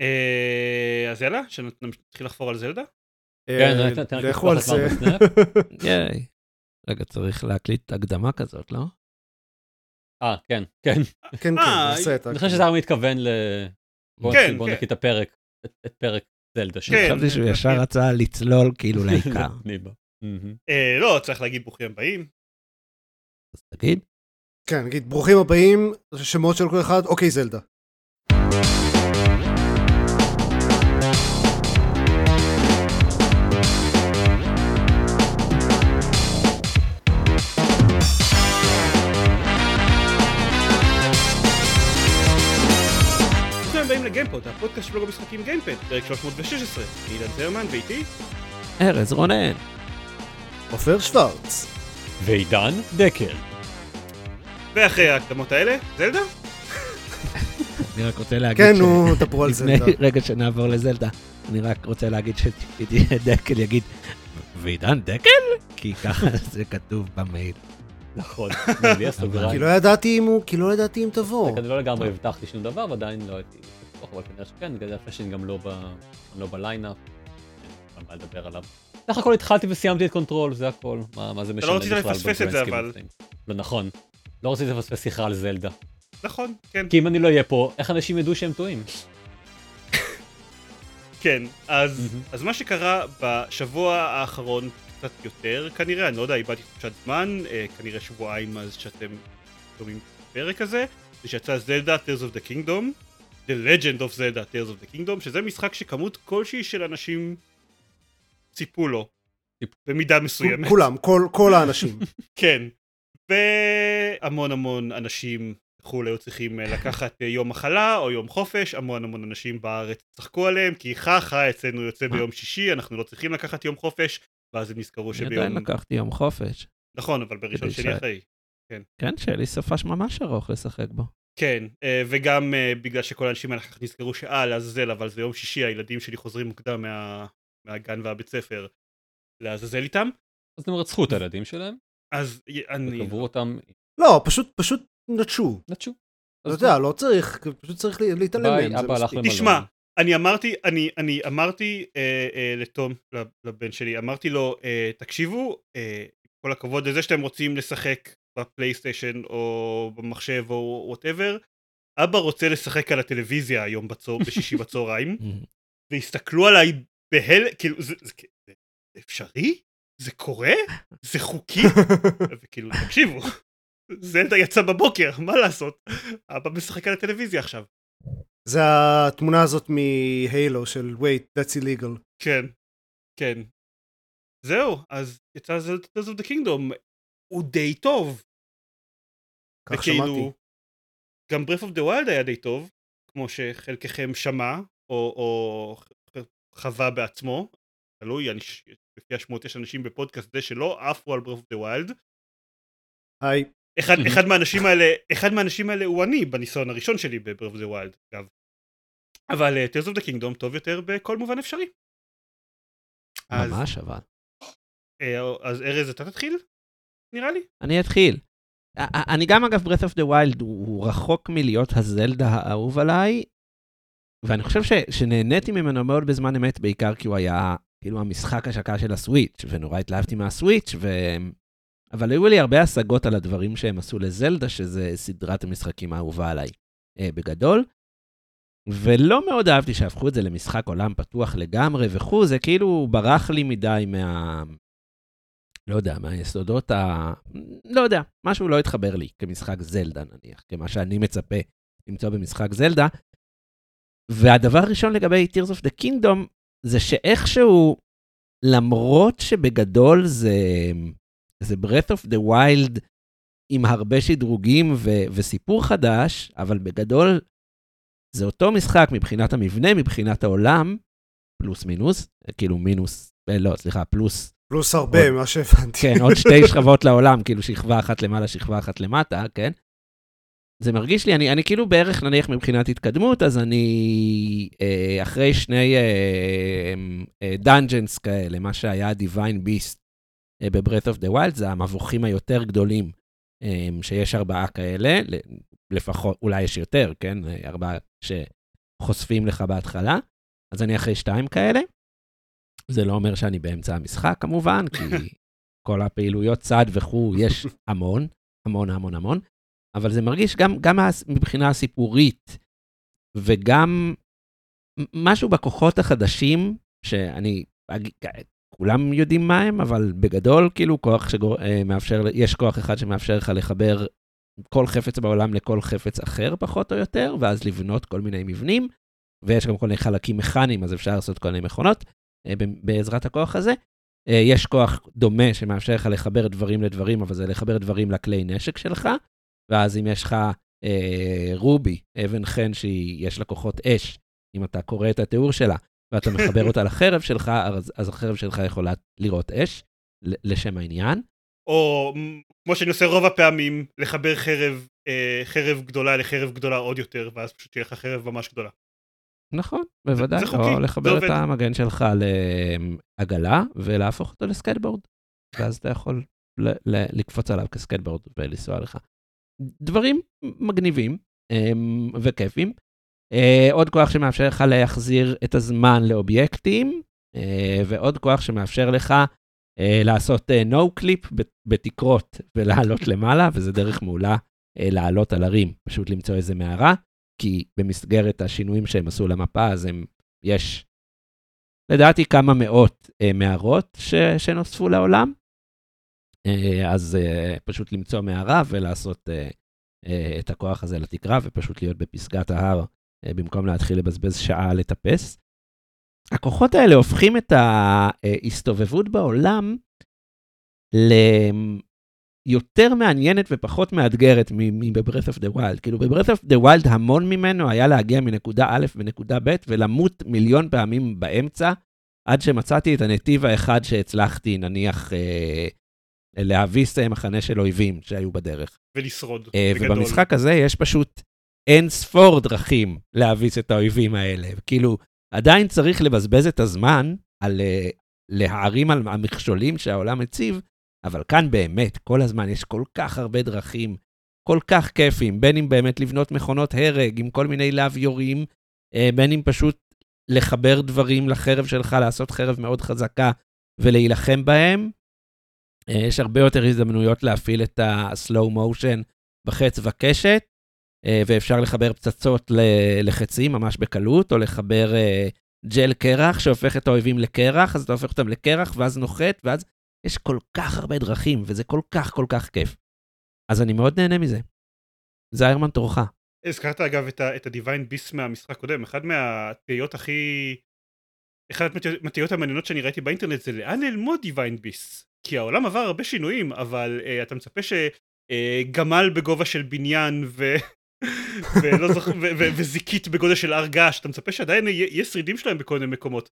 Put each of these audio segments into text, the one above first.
אה, אז יאללה, שנתחיל לחפור על זלדה? כן, אה, רק לכו על זה. ייי. רגע, צריך להקליט הקדמה כזאת, לא? אה, כן, כן. כן, כן, אה, נעשה את אני חושב שזה היה מתכוון ל... בוא כן, כן. נקליט את הפרק, את- פרק זלדה שלו. כן. חשבתי שהוא ישר רצה לצלול כאילו לעיקר. לא, צריך להגיד ברוכים הבאים. אז תגיד. כן, נגיד, ברוכים הבאים, שמות של כל אחד, אוקיי, זלדה. לגיימפוד, הפודקאסט של בלוג המשחקים גיימפד, פרק 316. אני אילן זרמן ואיתי. ארז רונן. עופר שוורץ. ועידן דקל. ואחרי ההקדמות האלה, זלדה? אני רק רוצה להגיד כן, ש- נו, דברו על לפני זלדה. רגע שנעבור לזלדה, אני רק רוצה להגיד שדקל יגיד, ועידן דקל? כי ככה זה כתוב במייל. נכון. בלי הסוגריים. כי לא ידעתי אם הוא, כי לא ידעתי אם תבוא. אני לא לגמרי הבטחתי שום דבר ועדיין לא הייתי בטוח, אבל כנראה שכן, בגלל זה שאני גם לא ב- לא בליינאפ. אין מה לדבר עליו. סך הכל התחלתי וסיימתי את Control, זה הכל. מה מה זה משנה לא רצית בכלל לפספס את זה, אבל. לא נכון. לא רציתי לפספס שיחה על זלדה. נכון, כן. כי אם אני לא אהיה פה, איך אנשים ידעו שהם טועים? כן, אז, מהמם. אז מה שקרה בשבוע האחרון קצת יותר, כנראה, אני לא יודע, איבדתי תחושת זמן, אה, כנראה שבועיים מאז שאתם שומעים את הפרק הזה, זה שיצא זלדה Tears of the Kingdom, The Legend of Zelda Tears of the Kingdom, שזה משחק שכמות כלשהי של אנשים ציפו לו. במידה מסוימת. כולם, כל- כל האנשים. כן. והמון המון אנשים וכולי היו צריכים אה, לקחת אה, יום מחלה או יום חופש, המון המון אנשים בארץ צחקו עליהם, כי חכה אצלנו יוצא? ביום שישי, אנחנו לא צריכים לקחת יום חופש, ואז הם נזכרו אני שביום... עדיין לקחתי יום חופש. נכון, אבל בראשון שני אחרי. כן, שיהיה לי סופש ממש ארוך לשחק בו. כן, אה, וגם אה, בגלל שכל האנשים האלה אחר כך נזכרו שאה, לעזאזל, אבל זה יום שישי, הילדים שלי חוזרים מוקדם מה- מהגן והבית ספר לעזאזל איתם, אז הם רצחו את הילדים שלהם, אז אני... וקברו אותם, לא, פשוט, פשוט נטשו. נטשו. אתה יודע, לא צריך, פשוט צריך לה- להתעלם מהם, זה אבא הלך מספיק. למלון. תשמע, אני אמרתי, אני, אני אמרתי אה, אה, לתום, לב- לבן שלי, אמרתי לו, אה, תקשיבו, אה, כל הכבוד לזה שאתם רוצים לשחק בפלייסטיישן או במחשב או whatever, אבא רוצה לשחק על הטלוויזיה היום בצו, בשישי בצהריים, והסתכלו עליי בהל... כאילו, זה, זה, זה, זה אפשרי? זה קורה? זה חוקי? וכאילו, תקשיבו, זלדה יצא בבוקר, מה לעשות? אבא משחק על הטלוויזיה עכשיו. זה התמונה הזאת מ-Halo של wait, that's illegal. כן, כן. זהו, אז יצא זלדה of the Kingdom, הוא די טוב. כך וכאילו, שמעתי. גם Breath of the Wild היה די טוב, כמו שחלקכם שמע, או, או חווה בעצמו. תלוי, אני, לפי השמועות יש אנשים בפודקאסט זה שלא עפו על Breath of the Wild. היי. אחד, אחד מהאנשים האלה, אחד מהאנשים האלה הוא אני בניסיון הראשון שלי ב-Breath of the Wild, אגב. אבל uh, Tears of the Kingdom טוב יותר בכל מובן אפשרי. אז, ממש אבל. אה, אז ארז אתה תתחיל? נראה לי. אני אתחיל. אני גם אגב Breath of the Wild הוא רחוק מלהיות הזלדה האהוב עליי, ואני חושב ש, שנהניתי ממנו מאוד בזמן אמת, בעיקר כי הוא היה כאילו המשחק השקה של הסוויץ', ונורא התלהבתי מהסוויץ', ו... אבל היו לי הרבה השגות על הדברים שהם עשו לזלדה, שזה סדרת המשחקים האהובה עליי אה, בגדול. ולא מאוד אהבתי שהפכו את זה למשחק עולם פתוח לגמרי וכו', זה כאילו ברח לי מדי מה... לא יודע, מהיסודות ה... לא יודע, משהו לא התחבר לי כמשחק זלדה נניח, כמה שאני מצפה למצוא במשחק זלדה. והדבר הראשון לגבי Tears of the Kingdom זה שאיכשהו, למרות שבגדול זה, זה Breath of the Wild עם הרבה שדרוגים ו- וסיפור חדש, אבל בגדול זה אותו משחק מבחינת המבנה, מבחינת העולם, פלוס מינוס, כאילו מינוס, אה, לא, סליחה, פלוס פלוס הרבה, עוד- מה שהבנתי. כן, עוד שתי שכבות לעולם, כאילו שכבה אחת למעלה, שכבה אחת למטה, כן? זה מרגיש לי, אני, אני כאילו בערך נניח מבחינת התקדמות, אז אני אה, אחרי שני דאנג'נס כאלה, מה שהיה Divine Beast אה, ב-Breath of the Wild, זה המבוכים היותר גדולים, אה, שיש ארבעה כאלה, לפחות, אולי יש יותר, כן? אה, ארבעה חושפים לך בהתחלה. אז אני אחרי שתיים כאלה. זה לא אומר שאני באמצע המשחק כמובן, כי כל הפעילויות צד וכו', יש המון, המון המון המון, אבל זה מרגיש גם, גם מבחינה הסיפורית, וגם משהו בכוחות החדשים, שאני, כולם יודעים מה הם, אבל בגדול, כאילו, כוח שמאפשר, יש כוח אחד שמאפשר לך לחבר כל חפץ בעולם לכל חפץ אחר, פחות או יותר, ואז לבנות כל מיני מבנים, ויש גם כל מיני חלקים מכניים, אז אפשר לעשות כל מיני מכונות. אה, בעזרת הכוח הזה. אה, יש כוח דומה שמאפשר לך לחבר דברים לדברים, אבל זה לחבר דברים לכלי נשק שלך, ואז אם יש לך אה, רובי, אבן חן שיש לה כוחות אש, אם אתה קורא את התיאור שלה, ואתה מחבר אותה לחרב שלך, אז, אז החרב שלך יכולה לראות אש, לשם העניין. או כמו שאני עושה רוב הפעמים, לחבר חרב, אה, חרב גדולה לחרב גדולה עוד יותר, ואז פשוט תהיה לך חרב ממש גדולה. נכון, בוודאי, או לחבר את המגן שלך לעגלה ולהפוך אותו לסקייטבורד, ואז אתה יכול לקפוץ עליו כסקייטבורד ולנסוע לך. דברים מגניבים אמ, וכיפים. אה, עוד כוח שמאפשר לך להחזיר את הזמן לאובייקטים, אה, ועוד כוח שמאפשר לך אה, לעשות no clip בתקרות ולעלות למעלה, וזה דרך מעולה לעלות על הרים, פשוט למצוא איזה מערה, כי במסגרת השינויים שהם עשו למפה, אז הם, יש לדעתי כמה מאות מערות ש, שנוספו לעולם, אז פשוט למצוא מערה ולעשות את הכוח הזה לתקרה, ופשוט להיות בפסגת ההר אה, במקום להתחיל לבזבז שעה לטפס. הכוחות האלה הופכים את ההסתובבות בעולם ליותר מעניינת ופחות מאתגרת מב-Breath of the Wild. כאילו ב-Breath of the Wild המון ממנו היה להגיע מנקודה א' ונקודה ב' ולמות מיליון פעמים באמצע, עד שמצאתי את הנתיב האחד שהצלחתי, נניח, אה, להביס מחנה של אויבים שהיו בדרך. ולשרוד, אה, בגדול. ובמשחק הזה יש פשוט אין ספור דרכים להביס את האויבים האלה. כאילו, עדיין צריך לבזבז את הזמן על אה, להערים על המכשולים שהעולם מציב, אבל כאן באמת, כל הזמן יש כל כך הרבה דרכים, כל כך כיפים, בין אם באמת לבנות מכונות הרג עם כל מיני להב יורים, אה, בין אם פשוט לחבר דברים לחרב שלך, לעשות חרב מאוד חזקה ולהילחם בהם. אה, יש הרבה יותר הזדמנויות להפעיל את ה-slow motion בחץ וקשת, אה, ואפשר לחבר פצצות לחצים ממש בקלות, או לחבר ג'ל קרח שהופך את האויבים לקרח, אז אתה הופך אותם לקרח, ואז נוחת, ואז יש כל כך הרבה דרכים, וזה כל כך כל כך כיף. אז אני מאוד נהנה מזה. זה איירמן תורך. הזכרת אגב את, ה- את הדיוויין ביס מהמשחק הקודם, אחד מהתהיות הכי... אחת מהתהיות המעניינות שאני ראיתי באינטרנט זה לאן נעלמו דיוויין ביס? כי העולם עבר הרבה שינויים, אבל uh, אתה מצפה שגמל uh, בגובה של בניין ו... ולא זוכ... ו- ו- וזיקית בגודל של הר געש, אתה מצפה שעדיין יהיה שרידים שלהם בכל מיני מקומות.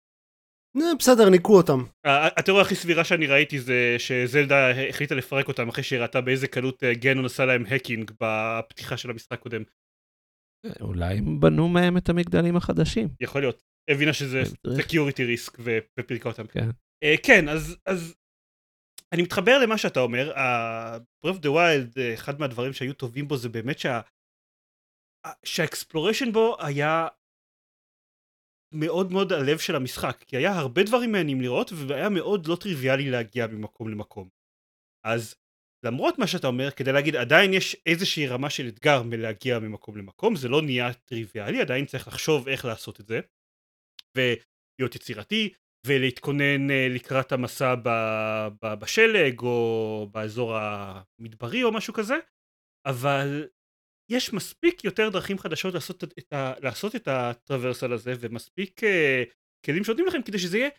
אה, בסדר, ניקו אותם. התיאוריה הכי סבירה שאני ראיתי זה שזלדה החליטה לפרק אותם אחרי שהיא ראתה באיזה קלות אה, גנון עשה להם האקינג בפתיחה של המשחק הקודם. אולי הם בנו מהם את המגדלים החדשים. יכול להיות. הבינה שזה security risk ופרקה אותם. כן. Uh, כן, אז, אז אני מתחבר למה שאתה אומר, of the Wild, אחד מהדברים שהיו טובים בו זה באמת שה... שהאקספלוריישן בו היה מאוד מאוד הלב של המשחק, כי היה הרבה דברים מעניינים לראות, והיה מאוד לא טריוויאלי להגיע ממקום למקום. אז למרות מה שאתה אומר, כדי להגיד עדיין יש איזושהי רמה של אתגר מלהגיע ממקום למקום, זה לא נהיה טריוויאלי, עדיין צריך לחשוב איך לעשות את זה, ולהיות יצירתי, ולהתכונן אה, לקראת המסע בשלג, או באזור המדברי או משהו כזה, אבל יש מספיק יותר דרכים חדשות לעשות את, ה, לעשות את הטרוורסל הזה ומספיק uh, כלים שנותנים לכם כדי שזה יהיה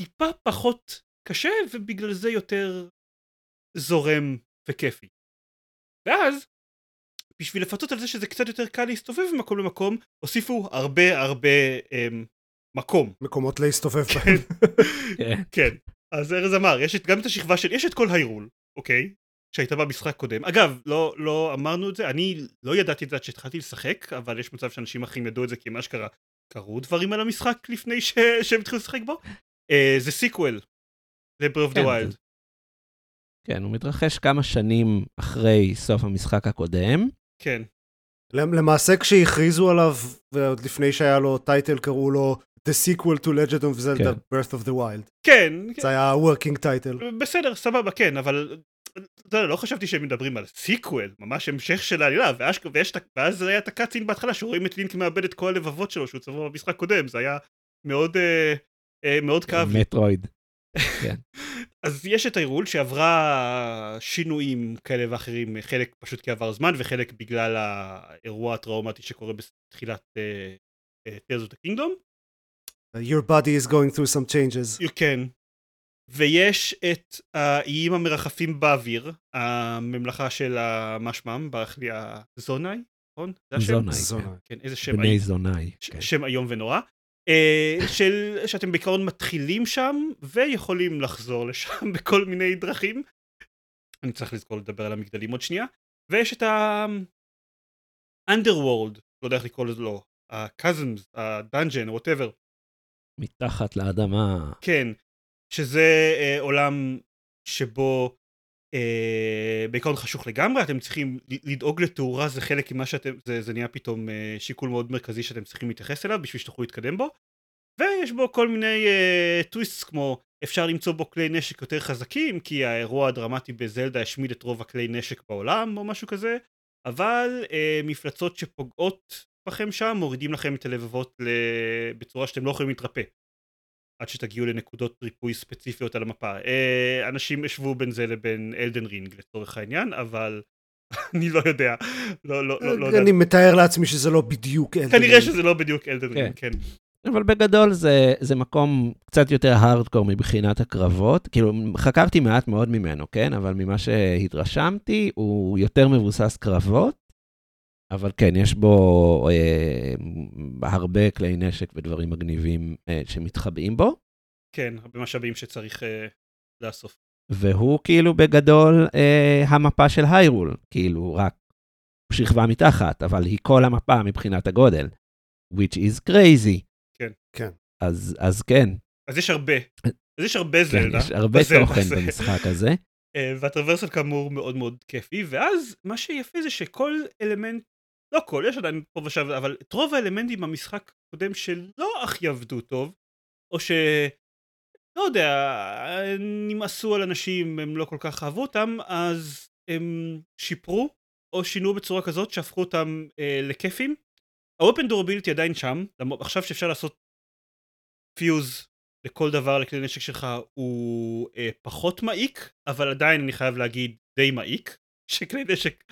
טיפה פחות קשה ובגלל זה יותר זורם וכיפי. ואז בשביל לפצות על זה שזה קצת יותר קל להסתובב ממקום למקום הוסיפו הרבה הרבה um, מקום. מקומות להסתובב בהם. כן. כן. אז ארז אמר, יש גם את השכבה של, יש את כל היירול, אוקיי? שהייתה במשחק קודם. אגב, לא, לא אמרנו את זה, אני לא ידעתי את זה עד שהתחלתי לשחק, אבל יש מצב שאנשים אחרים ידעו את זה כי מה שקרה, קרו דברים על המשחק לפני ש... שהם התחילו לשחק בו. Uh, זה sequel ל-Breath of the Wild. כן, הוא מתרחש כמה שנים אחרי סוף המשחק הקודם. כן. למעשה כשהכריזו עליו, ועוד לפני שהיה לו טייטל, קראו לו The Sequel to Legend of Zelda כן. Breath of the Wild. כן, זה היה ה-working title. בסדר, סבבה, כן, אבל... אתה יודע, לא חשבתי שהם מדברים על sequel, ממש המשך של העלילה, ואז, היה את הקאצין בהתחלה, שרואים את לינק מאבד את כל הלבבות שלו שהוא צבוע במשחק קודם, זה היה מאוד, אה, אה, מאוד כאב לי. מטרואיד. אז יש את העירול שעברה שינויים כאלה ואחרים, חלק פשוט כי עבר זמן וחלק בגלל האירוע הטראומטי שקורה בתחילת of the Kingdom. Your body is going through some changes. כן. ויש את האיים המרחפים באוויר, הממלכה של המשמם, ברח לי הזונאי, נכון? זה השם? זונאי. כן, איזה שם בני. זונאי. כן. שם איום ונורא. אה, של שאתם בעיקרון מתחילים שם ויכולים לחזור לשם בכל מיני דרכים. אני צריך לזכור לדבר על המגדלים עוד שנייה. ויש את ה... underworld, לא יודע איך לקרוא לזה לו, ה-cousins, ה-dungeon, whatever. מתחת לאדמה. כן, שזה אה, עולם שבו אה, בעיקרון חשוך לגמרי, אתם צריכים לדאוג לתאורה, זה חלק ממה שאתם, זה, זה נהיה פתאום אה, שיקול מאוד מרכזי שאתם צריכים להתייחס אליו בשביל שתוכלו להתקדם בו. ויש בו כל מיני אה, טוויסטס כמו אפשר למצוא בו כלי נשק יותר חזקים כי האירוע הדרמטי בזלדה השמיד את רוב הכלי נשק בעולם או משהו כזה אבל אה, מפלצות שפוגעות בכם שם מורידים לכם את הלבבות ל- בצורה שאתם לא יכולים להתרפא עד שתגיעו לנקודות ריפוי ספציפיות על המפה. אה, אנשים השוו בין זה לבין אלדן רינג לצורך העניין אבל אני לא יודע לא לא לא, לא יודע אני מתאר לעצמי שזה לא בדיוק אלדן כנראה רינג. שזה לא בדיוק אלדן כן. רינג כן אבל בגדול זה, זה מקום קצת יותר הארדקור מבחינת הקרבות. כאילו, חקרתי מעט מאוד ממנו, כן? אבל ממה שהתרשמתי, הוא יותר מבוסס קרבות. אבל כן, יש בו אה, הרבה כלי נשק ודברים מגניבים אה, שמתחבאים בו. כן הרבה משאבים שצריך אה, לאסוף. והוא כאילו בגדול אה, המפה של היירול, כאילו רק שכבה מתחת, אבל היא כל המפה מבחינת הגודל. which is crazy. כן. כן. אז, אז כן, אז יש הרבה אז יש הרבה כן, זלדה. יש הרבה בזלדה תוכן הזה. במשחק הזה. אה, והטרוורסל כאמור מאוד מאוד כיפי ואז מה שיפה זה שכל אלמנט לא כל יש עדיין פה ושם אבל את רוב האלמנטים במשחק הקודם שלא הכי עבדו טוב או ש... לא יודע, נמאסו על אנשים, הם לא כל כך אהבו אותם, אז הם שיפרו או שינו בצורה כזאת שהפכו אותם אה, לכיפים. ה-open durability עדיין שם, עכשיו שאפשר לעשות פיוז לכל דבר לכלי נשק שלך הוא אה, פחות מעיק, אבל עדיין אני חייב להגיד די מעיק, שכלי נשק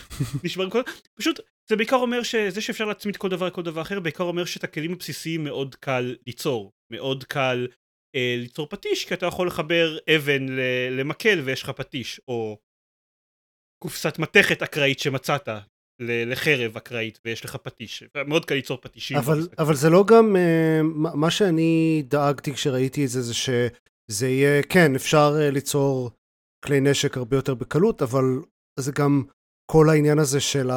נשמרים כל... פשוט זה בעיקר אומר שזה שאפשר להצמיד כל דבר לכל דבר אחר, בעיקר אומר שאת הכלים הבסיסיים מאוד קל ליצור, מאוד קל אה, ליצור פטיש, כי אתה יכול לחבר אבן למקל ויש לך פטיש, או קופסת מתכת אקראית שמצאת לחרב אקראית ויש לך פטיש, מאוד קל ליצור פטישים. אבל, במשחק. אבל זה לא גם, אה, מה שאני דאגתי כשראיתי את זה, זה שזה יהיה, כן, אפשר אה, ליצור כלי נשק הרבה יותר בקלות, אבל זה גם כל העניין הזה של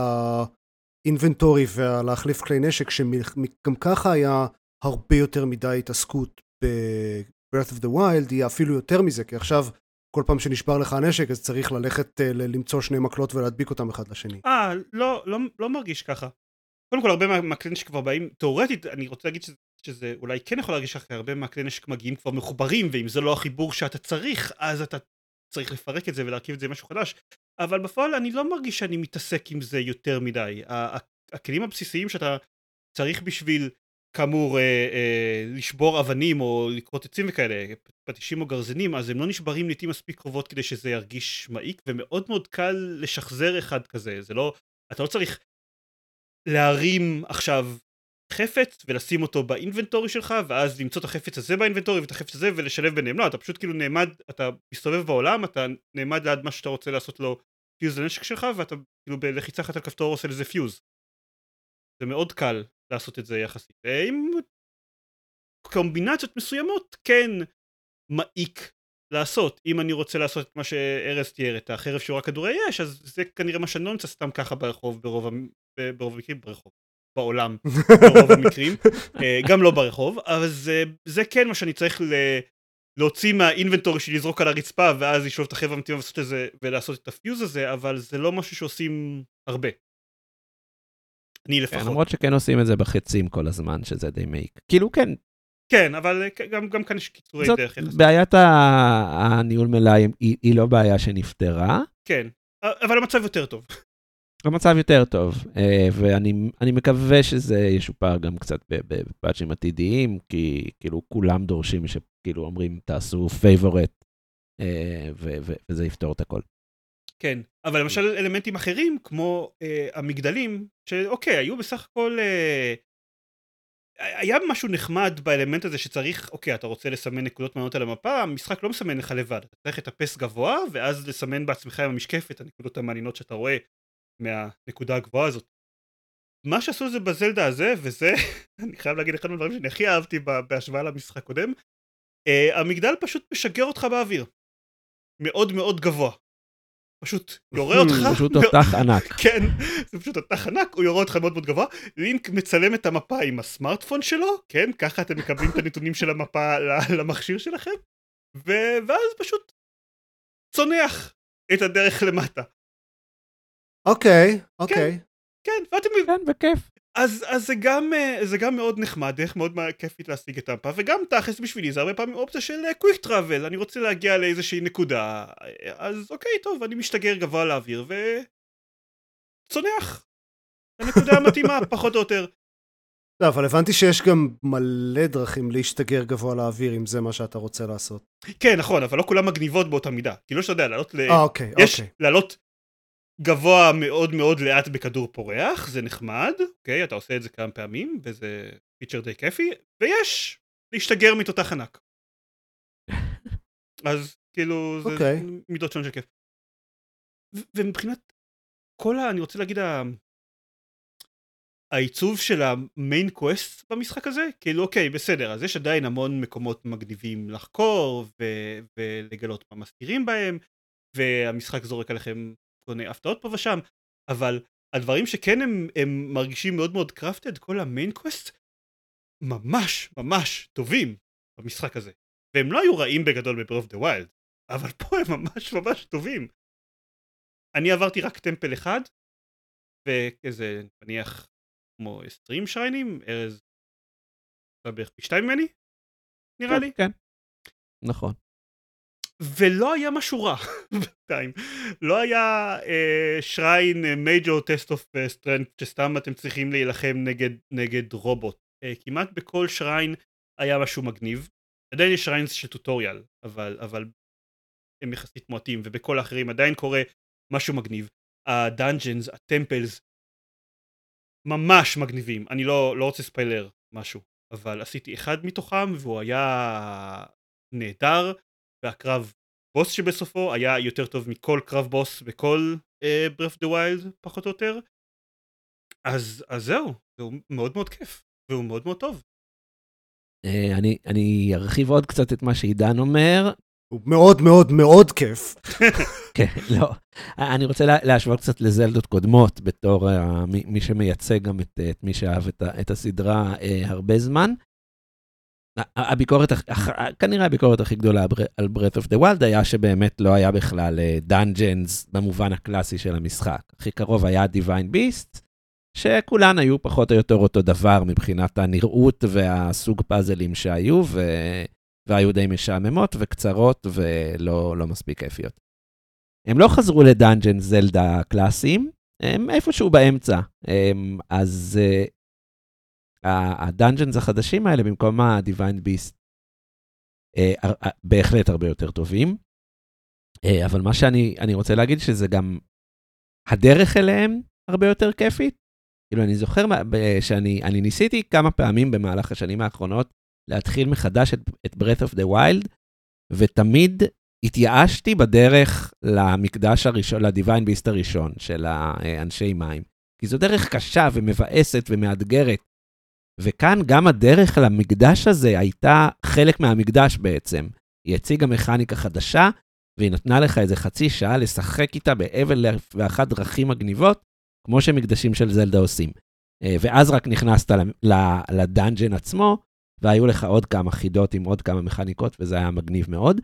האינבנטורי ולהחליף כלי נשק, שגם ככה היה הרבה יותר מדי התעסקות ב-Breath of the Wild, יהיה אפילו יותר מזה, כי עכשיו כל פעם שנשבר לך הנשק, אז צריך ללכת אה, למצוא שני מקלות ולהדביק אותם אחד לשני. אה, לא, לא, לא מרגיש ככה. קודם כל הרבה מה- מהכלי כבר באים, תאורטית אני רוצה להגיד שזה, שזה אולי כן יכול להרגיש ככה, הרבה מהכלי נשק מגיעים כבר מחוברים, ואם זה לא החיבור שאתה צריך, אז אתה צריך לפרק את זה ולהרכיב את זה למשהו חדש. אבל בפועל אני לא מרגיש שאני מתעסק עם זה יותר מדי. הכלים הבסיסיים שאתה צריך בשביל, כאמור, אה, אה, לשבור אבנים או לכרות עצים וכאלה, פטישים או גרזנים, אז הם לא נשברים לעיתים מספיק קרובות כדי שזה ירגיש מעיק, ומאוד מאוד קל לשחזר אחד כזה, זה לא, אתה לא צריך להרים עכשיו חפץ ולשים אותו באינבנטורי שלך ואז למצוא את החפץ הזה באינבנטורי ואת החפץ הזה ולשלב ביניהם. לא אתה פשוט כאילו נעמד אתה מסתובב בעולם אתה נעמד ליד מה שאתה רוצה לעשות לו פיוז לנשק שלך ואתה כאילו בלחיצה אחת על כפתור עושה לזה פיוז זה מאוד קל לעשות את זה יחסית. עם קומבינציות מסוימות כן מעיק לעשות. אם אני רוצה לעשות את מה שארז תיאר את החרב שהוא רק כדורי אש אז זה כנראה מה שאני לא נמצא סתם ככה ברחוב ברוב המקרים ברחוב בעולם ברוב המקרים אה, גם לא ברחוב אבל זה, זה כן מה שאני צריך ל... להוציא מה inventory שלי לזרוק על הרצפה ואז לשאוב את החרב המתאימה ולעשות את זה ולעשות את ה fuse הזה אבל זה לא משהו שעושים הרבה אני כן, לפחות. למרות שכן עושים את זה בחצים כל הזמן, שזה די מעיק. כאילו, כן, כן, אבל אה, גם, גם כאן יש קיצורי דרך דרך יחסית. בעיית ה- הניהול מלאי היא, היא לא בעיה שנפתרה. כן, אבל המצב יותר טוב. המצב יותר טוב, אה, ואני אני מקווה שזה ישופר גם קצת בפאצ'ים עתידיים, כי כאילו כולם דורשים שכאילו אומרים תעשו favorite, וזה יפתור את הכל. כן, אבל למשל אלמנטים אחרים, כמו אה, המגדלים, שאוקיי, היו בסך הכל... אה, היה משהו נחמד באלמנט הזה שצריך, אוקיי, אתה רוצה לסמן נקודות מעניינות על המפה, המשחק לא מסמן לך לבד, אתה צריך לטפס גבוה, ואז לסמן בעצמך עם המשקפת הנקודות המעניינות שאתה רואה מהנקודה הגבוהה הזאת. מה שעשו זה בזלדה הזה, וזה, אני חייב להגיד אחד מהדברים שאני הכי אהבתי בהשוואה למשחק קודם, uh, המגדל פשוט משגר אותך באוויר. מאוד מאוד גבוה. פשוט יורה אותך... פשוט תותח ענק. כן, זה פשוט תותח ענק, הוא יורה אותך מאוד מאוד גבוה. לינק מצלם את המפה עם הסמארטפון שלו, כן, ככה אתם מקבלים את הנתונים של המפה למכשיר שלכם, ואז פשוט צונח את הדרך למטה. אוקיי, אוקיי. כן, ואתם... כן, בכיף. אז, אז זה, גם, זה גם מאוד נחמד, דרך מאוד כיפית להשיג את המפה, וגם תכלס בשבילי זה הרבה פעמים אופציה של קוויק טראבל, אני רוצה להגיע לאיזושהי נקודה, אז אוקיי, טוב, אני משתגר גבוה לאוויר וצונח. הנקודה המתאימה, פחות או יותר. לא, אבל הבנתי שיש גם מלא דרכים להשתגר גבוה לאוויר, אם זה מה שאתה רוצה לעשות. כן, נכון, אבל לא כולן מגניבות באותה מידה. כאילו שאתה יודע, לעלות ל... אה, אוקיי, יש אוקיי. לעלות גבוה מאוד מאוד לאט בכדור פורח, זה נחמד, אוקיי, אתה עושה את זה כמה פעמים, וזה feature די כיפי, ויש להשתגר מתותח ענק. אז כאילו, זה אוקיי. מידות שונות של כיף. ו- ומבחינת כל ה... אני רוצה להגיד, ה... העיצוב של ה main quest במשחק הזה, כאילו אוקיי, בסדר, אז יש עדיין המון מקומות מגניבים לחקור, ו- ולגלות מה מסתירים בהם, והמשחק זורק עליכם כל מיני הפתעות פה ושם, אבל הדברים שכן הם, הם מרגישים מאוד מאוד קרפטד, כל המיין קווסט, ממש ממש טובים במשחק הזה. והם לא היו רעים בגדול ב-Breath of the Wild, אבל פה הם ממש ממש טובים. אני עברתי רק טמפל אחד, וכזה, נניח, כמו 20 שריינים, ארז, אתה בערך פי שתיים ממני, נראה לי. כן, נכון. ולא היה משהו רע בינתיים. לא היה אה, shrine major test of strength שסתם אתם צריכים להילחם נגד, נגד רובוט. אה, כמעט בכל shrine היה משהו מגניב. עדיין יש shrines של tutorial, אבל, אבל הם יחסית מועטים, ובכל האחרים עדיין קורה משהו מגניב. ה dungeons, ה temples, ממש מגניבים. אני לא, לא רוצה ספיילר משהו, אבל עשיתי אחד מתוכם והוא היה נהדר. והקרב בוס שבסופו היה יותר טוב מכל קרב בוס בכל uh, Breath of the Wild פחות או יותר אז, אז זהו, זהו מאוד מאוד כיף והוא מאוד מאוד טוב. Uh, אני, אני ארחיב עוד קצת את מה שעידן אומר. הוא מאוד מאוד מאוד כיף. כן, לא. אני רוצה לה, להשוות קצת לזלדות קודמות, בתור uh, מי, מי שמייצג גם את, את מי שאהב את, את הסדרה uh, הרבה זמן. הביקורת, כנראה הביקורת הכי גדולה על Breath of the Wild היה שבאמת לא היה בכלל דאנג'נס במובן הקלאסי של המשחק. הכי קרוב היה Divine Beast, שכולן היו פחות או יותר אותו דבר מבחינת הנראות והסוג פאזלים שהיו, ו... והיו די משעממות וקצרות ולא לא מספיק כיפיות. הם לא חזרו לדאנג'נס זלדה קלאסיים, הם איפשהו באמצע. הם, אז הדאנג'נס החדשים האלה במקום ה-Divine Beast אה, בהחלט הרבה יותר טובים. אה, אבל מה שאני רוצה להגיד שזה גם הדרך אליהם הרבה יותר כיפית. כאילו אני זוכר שאני ניסיתי כמה פעמים במהלך השנים האחרונות להתחיל מחדש את, את Breath of the Wild, ותמיד התייאשתי בדרך למקדש הראשון, ל-Divine Beast הראשון של האנשי מים. כי זו דרך קשה ומבאסת ומאתגרת, וכאן גם הדרך למקדש הזה הייתה חלק מהמקדש בעצם. היא הציגה מכניקה חדשה, והיא נתנה לך איזה חצי שעה לשחק איתה באבל ואחת דרכים מגניבות, כמו שמקדשים של זלדה עושים. ואז רק נכנסת ל dungeon עצמו, והיו לך עוד כמה חידות עם עוד כמה מכניקות, וזה היה מגניב מאוד.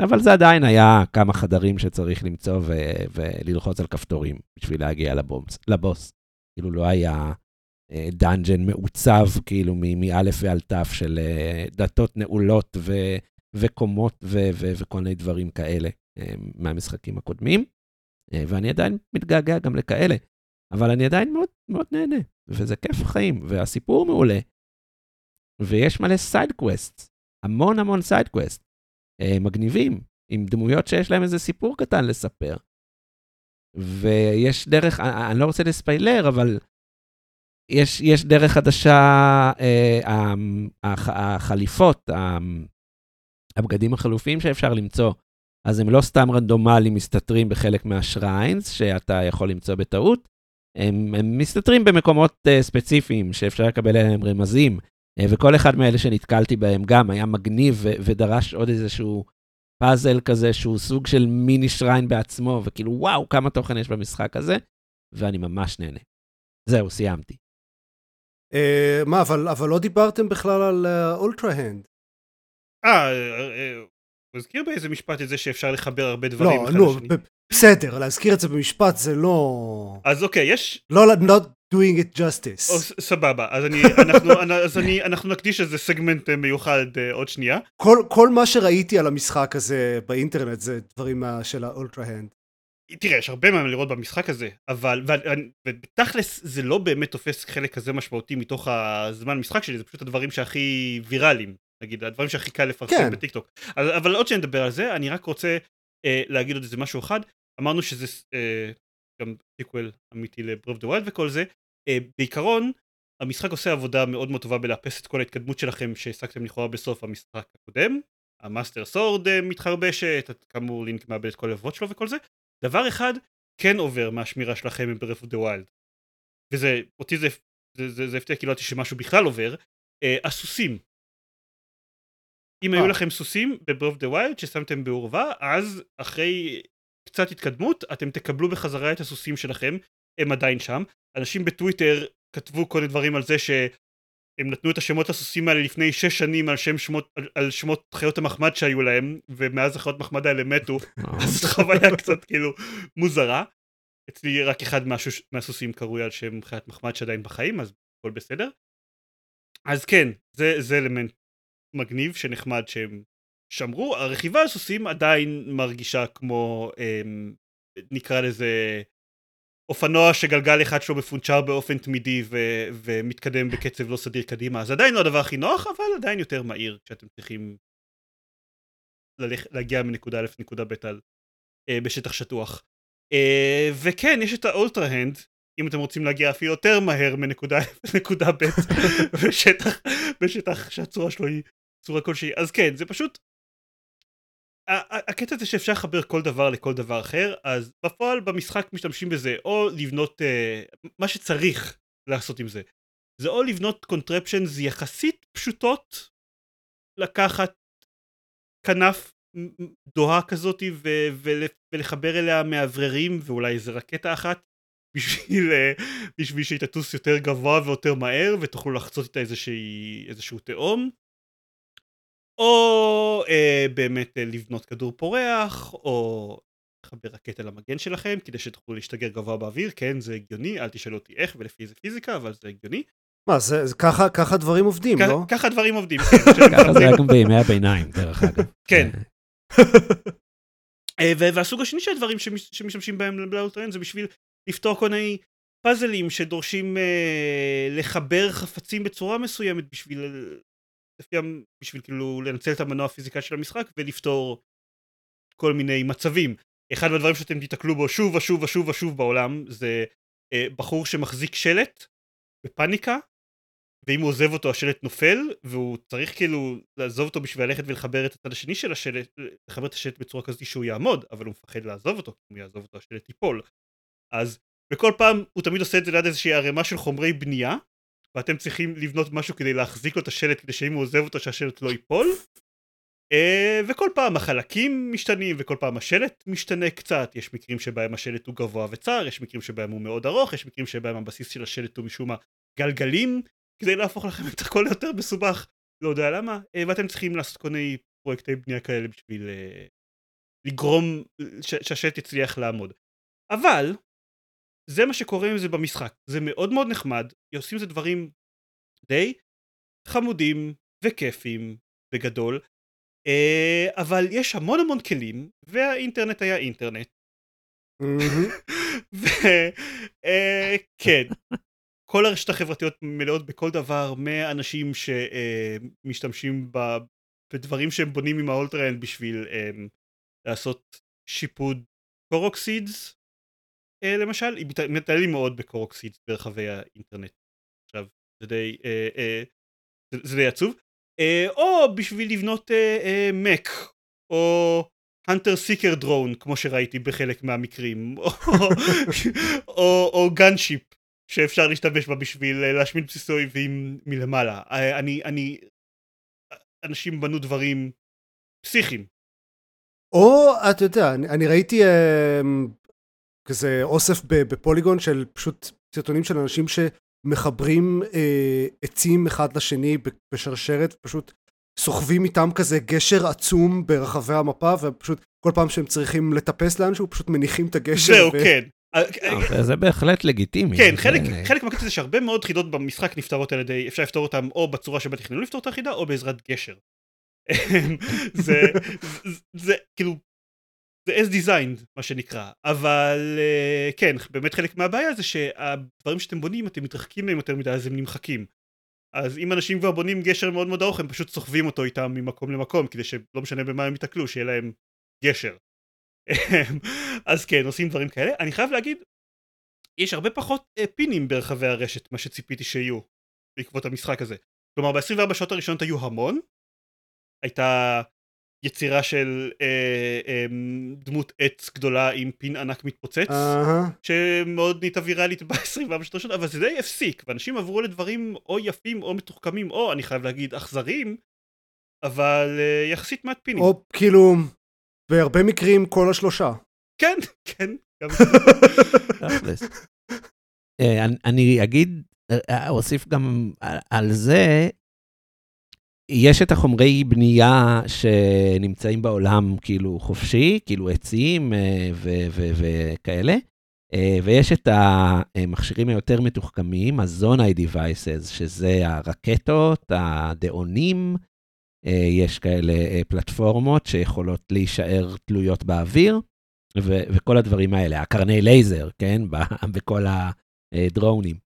אבל זה עדיין היה כמה חדרים שצריך למצוא ו- וללחוץ על כפתורים בשביל להגיע ל boss. ל boss. כאילו לא היה dungeon מעוצב כאילו מאלף ועד תו של דלתות נעולות ו, וקומות ו, ו, וכל מיני דברים כאלה מהמשחקים הקודמים. ואני עדיין מתגעגע גם לכאלה, אבל אני עדיין מאוד מאוד נהנה, וזה כיף חיים, והסיפור מעולה. ויש מלא side quest, המון המון side quest, מגניבים, עם דמויות שיש להם איזה סיפור קטן לספר. ויש דרך, אני לא רוצה לספיילר, אבל יש, יש דרך חדשה, אה, הח, החליפות, הבגדים החלופיים שאפשר למצוא, אז הם לא סתם רנדומליים מסתתרים בחלק מה shrines שאתה יכול למצוא בטעות, הם, הם מסתתרים במקומות uh, ספציפיים שאפשר לקבל עליהם רמזים, uh, וכל אחד מאלה שנתקלתי בהם גם היה מגניב ו- ודרש עוד איזשהו פאזל כזה שהוא סוג של מיני שריין בעצמו, וכאילו וואו, כמה תוכן יש במשחק הזה, ואני ממש נהנה. זהו, סיימתי. Uh, מה, אבל, אבל לא דיברתם בכלל על אולטרה-הנד. אה, הוא הזכיר באיזה משפט את זה שאפשר לחבר הרבה דברים לא, נו, בסדר, להזכיר את זה במשפט זה לא... אז אוקיי, יש... לא, not doing it justice. או, סבבה, אז, אני, אנחנו, אז אני, אנחנו נקדיש איזה סגמנט מיוחד uh, עוד שנייה. כל, כל מה שראיתי על המשחק הזה באינטרנט זה דברים של האולטרה-הנד. תראה, יש הרבה מה לראות במשחק הזה, אבל, ובתכלס זה לא באמת תופס חלק כזה משמעותי מתוך הזמן משחק שלי, זה פשוט הדברים שהכי ויראליים, נגיד, הדברים שהכי קל לפרסם כן. בטיקטוק. אבל עוד שנדבר על זה, אני רק רוצה אה, להגיד עוד איזה משהו אחד. אמרנו שזה אה, גם sequel אמיתי ל Breath of the Wild וכל זה. אה, בעיקרון, המשחק עושה עבודה מאוד מאוד טובה בלאפס את כל ההתקדמות שלכם שהשגתם לכאורה בסוף המשחק הקודם. ה Master Sword אה, מתחרבשת, כאמור לינק מאבד את כל הלבבות שלו וכל זה. דבר אחד כן עובר מהשמירה שלכם ב Breath of the Wild. וזה, אותי זה, זה, זה, זה הפתיע כי לא ידעתי שמשהו בכלל עובר. אה, הסוסים אם היו אה. לכם סוסים ב Breath of the Wild ששמתם באורווה, אז אחרי קצת התקדמות אתם תקבלו בחזרה את הסוסים שלכם, הם עדיין שם. אנשים בטוויטר כתבו כל מיני דברים על זה שהם נתנו את השמות לסוסים האלה לפני שש שנים על, שם שמות, על, על שמות חיות המחמד שהיו להם, ומאז החיות מחמד האלה מתו, אז זו חוויה קצת כאילו מוזרה. אצלי רק אחד מהשוש, מהסוסים קרוי על שם חיית מחמד שעדיין בחיים, אז הכל בסדר. אז כן, זה, זה אלמנט מגניב שנחמד שהם שמרו, הרכיבה על סוסים עדיין מרגישה כמו אמ, נקרא לזה אופנוע שגלגל אחד שלו מפונצ'ר באופן תמידי ו- ומתקדם בקצב לא סדיר קדימה, אז עדיין לא הדבר הכי נוח, אבל עדיין יותר מהיר כשאתם צריכים ללכ- להגיע מנקודה א' לנקודה ב' על, אה, בשטח שטוח. אה, וכן, יש את ה-Ultrahand, אם אתם רוצים להגיע אפילו יותר מהר מנקודה א' לנקודה ב' בשטח, בשטח שהצורה שלו היא צורה כלשהי אז כן זה פשוט הקטע זה שאפשר לחבר כל דבר לכל דבר אחר אז בפועל במשחק משתמשים בזה או לבנות אה, מה שצריך לעשות עם זה. זה או לבנות contraptions יחסית פשוטות לקחת כנף דוהה כזאתי ו- ו- ולחבר אליה מאווררים ואולי איזה רקטה אחת בשביל, uh, בשביל שהיא תטוס יותר גבוה ויותר מהר ותוכלו לחצות איתה איזשהו תהום או אה, באמת אה, לבנות כדור פורח, או לחבר רקטה למגן שלכם כדי שתוכלו להשתגר גבוה באוויר, כן זה הגיוני, אל תשאלו אותי איך ולפי איזה פיזיקה, אבל זה הגיוני. מה, זה, זה ככה, ככה דברים עובדים, לא? ככה דברים עובדים, כן. ככה זה היה גם בימי הביניים, דרך אגב. כן. אה, והסוג השני של הדברים שמשתמשים בהם לאולטרן זה בשביל לפתור כל מיני פאזלים שדורשים אה, לחבר חפצים בצורה מסוימת בשביל לפי, בשביל כאילו לנצל את המנוע הפיזיקה של המשחק ולפתור כל מיני מצבים. אחד מהדברים שאתם תיתקלו בו שוב ושוב ושוב ושוב בעולם זה אה, בחור שמחזיק שלט בפאניקה ואם הוא עוזב אותו השלט נופל והוא צריך כאילו לעזוב אותו בשביל ללכת ולחבר את הצד השני של השלט, לחבר את השלט בצורה כזאת שהוא יעמוד אבל הוא מפחד לעזוב אותו כי אם הוא יעזוב אותו השלט ייפול אז בכל פעם הוא תמיד עושה את זה ליד איזושהי ערימה של חומרי בנייה ואתם צריכים לבנות משהו כדי להחזיק לו את השלט כדי שאם הוא עוזב אותו שהשלט לא ייפול. uh, וכל פעם החלקים משתנים וכל פעם השלט משתנה קצת. יש מקרים שבהם השלט הוא גבוה וצר יש מקרים שבהם הוא מאוד ארוך יש מקרים שבהם הבסיס של השלט הוא משום מה גלגלים. כדי להפוך לכם את הכל יותר מסובך לא יודע למה. uh, ואתם צריכים לעשות כל מיני פרויקטי בנייה כאלה בשביל uh, לגרום שהשלט יצליח לעמוד. אבל זה מה שקורה עם זה במשחק. זה מאוד מאוד נחמד, עושים את זה דברים די חמודים וכיפים בגדול, אה, אבל יש המון המון כלים, והאינטרנט היה אינטרנט. וכן, כל הרשת החברתיות מלאות בכל דבר, מאנשים שמשתמשים בדברים שהם בונים עם ה-Ultrahand בשביל לעשות שיפוד Korok seeds, למשל, מתעללים מאוד ב-Korok seeds ברחבי האינטרנט. עכשיו, זה די, זה די עצוב. או בשביל לבנות מק, או הנטר סיקר דרון, כמו שראיתי בחלק מהמקרים, או גאנשיפ, שאפשר להשתמש בה בשביל להשמיד בסיסי אויבים מלמעלה. אני, אני, אנשים בנו דברים פסיכיים. או, אתה יודע, אני, אני ראיתי אה, כזה אוסף בפוליגון של פשוט סרטונים של אנשים שמחברים אה, עצים אחד לשני בשרשרת, פשוט סוחבים איתם כזה גשר עצום ברחבי המפה, ופשוט כל פעם שהם צריכים לטפס לאנשהו, פשוט מניחים את הגשר. זהו, ו... כן. אה, זה בהחלט לגיטימי. כן, חלק, חלק מהקטע זה שהרבה מאוד חידות במשחק נפתרות על ידי, אפשר לפתור אותם או בצורה שבה תכננו לפתור את החידה, או בעזרת גשר. זה, זה, זה כאילו, as designed מה שנקרא, אבל כן, באמת חלק מהבעיה זה שהדברים שאתם בונים, אתם מתרחקים מהם יותר מדי, אז הם נמחקים. אז אם אנשים כבר בונים גשר מאוד מאוד ארוך, הם פשוט סוחבים אותו איתם ממקום למקום, כדי שלא משנה במה הם ייתקלו, שיהיה להם גשר. אז כן, עושים דברים כאלה. אני חייב להגיד, יש הרבה פחות אה, פינים ברחבי הרשת, מה שציפיתי שיהיו, בעקבות המשחק הזה. כלומר, ב-24 שעות הראשונות היו המון. הייתה יצירה של אה, אה, דמות עץ גדולה עם פין ענק מתפוצץ, uh-huh. שמאוד נהייתה ויראלית ב-24 שעות הראשונות, אבל זה די הפסיק, ואנשים עברו לדברים או יפים או מתוחכמים, או, אני חייב להגיד, אכזריים, אבל אה, יחסית מעט פינים. או כאילו, בהרבה מקרים כל השלושה. כן, כן. אה, אני אגיד, אה, אוסיף גם על זה, יש את החומרי בנייה שנמצאים בעולם כאילו חופשי, כאילו עצים אה, וכאלה, ויש את המכשירים היותר מתוחכמים, ה-Zonai Devices, שזה הרקטות, הדאונים, יש כאלה פלטפורמות שיכולות להישאר תלויות באוויר, וכל הדברים האלה, הקרני לייזר, כן, בכל הדרונים.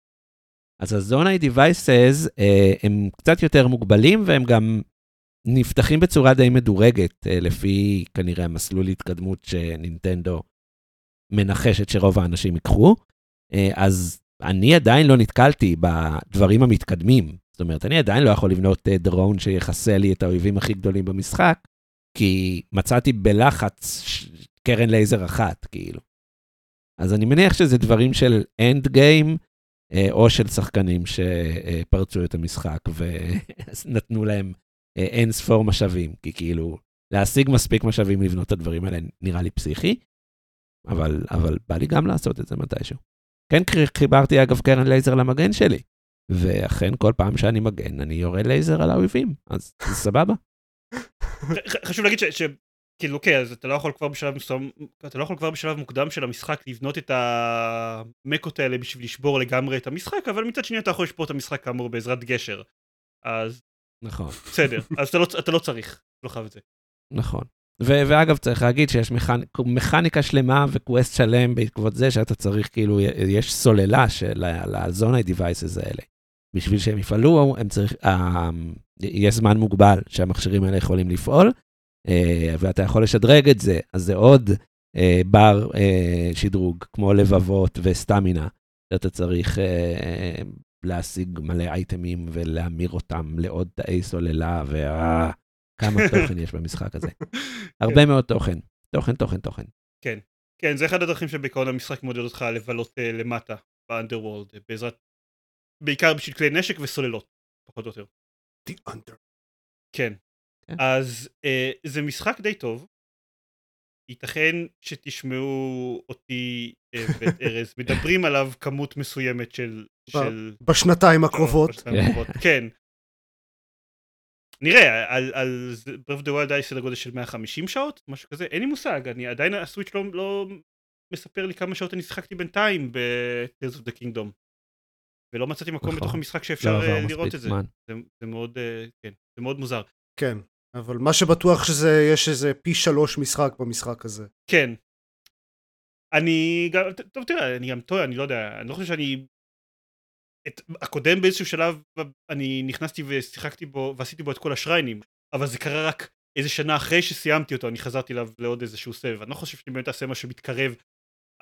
אז ה-Zonai Devices אה, הם קצת יותר מוגבלים והם גם נפתחים בצורה די מדורגת, אה, לפי כנראה המסלול התקדמות שנינטנדו מנחשת שרוב האנשים ייקחו. אה, אז אני עדיין לא נתקלתי בדברים המתקדמים. זאת אומרת, אני עדיין לא יכול לבנות דרון שיחסה לי את האויבים הכי גדולים במשחק, כי מצאתי בלחץ קרן לייזר אחת, כאילו. אז אני מניח שזה דברים של end game, אה, או של שחקנים שפרצו את המשחק ונתנו להם אה, אין ספור משאבים, כי כאילו, להשיג מספיק משאבים לבנות את הדברים האלה נראה לי פסיכי, אבל, אבל בא לי גם לעשות את זה מתישהו. כן חיברתי אגב קרן לייזר למגן שלי, ואכן כל פעם שאני מגן אני יורה לייזר על האויבים, אז סבבה. חשוב להגיד כאילו אוקיי אז אתה לא יכול כבר בשלב מסוים אתה לא יכול כבר בשלב מוקדם של המשחק לבנות את המקות האלה בשביל לשבור לגמרי את המשחק אבל מצד שני אתה יכול לשבור את המשחק כאמור בעזרת גשר אז נכון בסדר אז אתה לא, אתה לא צריך לא חייב את זה. נכון ו- ואגב צריך להגיד שיש מכנ... מכניקה שלמה וקווסט שלם בעקבות זה שאתה צריך כאילו יש סוללה של הזונה דיווייסס האלה. בשביל שהם יפעלו הם צריך uh, יש זמן מוגבל שהמכשירים האלה יכולים לפעול אה, ואתה יכול לשדרג את זה, אז זה עוד אה, בר אה, שדרוג, כמו לבבות וסטמינה, שאתה צריך להשיג מלא אייטמים ולהמיר אותם לעוד תאי סוללה, וכמה תוכן יש במשחק הזה. הרבה מאוד תוכן, תוכן, תוכן, תוכן. כן, כן, זה אחד הדרכים שבעיקרון המשחק מודד אותך לבלות למטה באנדרוולד, בעזרת, בעיקר בשביל כלי נשק וסוללות, פחות או יותר. The under. כן. אז אה, זה משחק די טוב. ייתכן שתשמעו אותי אה, ואת ארז מדברים עליו כמות מסוימת של... של... בשנתיים הקרובות. כן. נראה, על, על Breath of the Wild היה סדר גודל של 150 שעות, משהו כזה, אין לי מושג, אני עדיין ה-Switch לא, לא מספר לי כמה שעות אני שיחקתי בינתיים ב-Tales of the Kingdom. ולא מצאתי מקום נכון. בתוך המשחק לא שאפשר עבר אה, לראות את זה. זה, זה מאוד, אה, כן, זה מאוד מוזר. כן, אבל מה שבטוח שזה, יש איזה פי שלוש משחק במשחק הזה. כן. אני גם, טוב תראה, אני גם טועה, אני לא יודע, אני לא חושב שאני... את הקודם באיזשהו שלב אני נכנסתי ושיחקתי בו ועשיתי בו את כל השריינים, אבל זה קרה רק איזה שנה אחרי שסיימתי אותו, אני חזרתי אליו לעוד איזשהו סבב. אני לא חושב שאני באמת אעשה משהו מתקרב,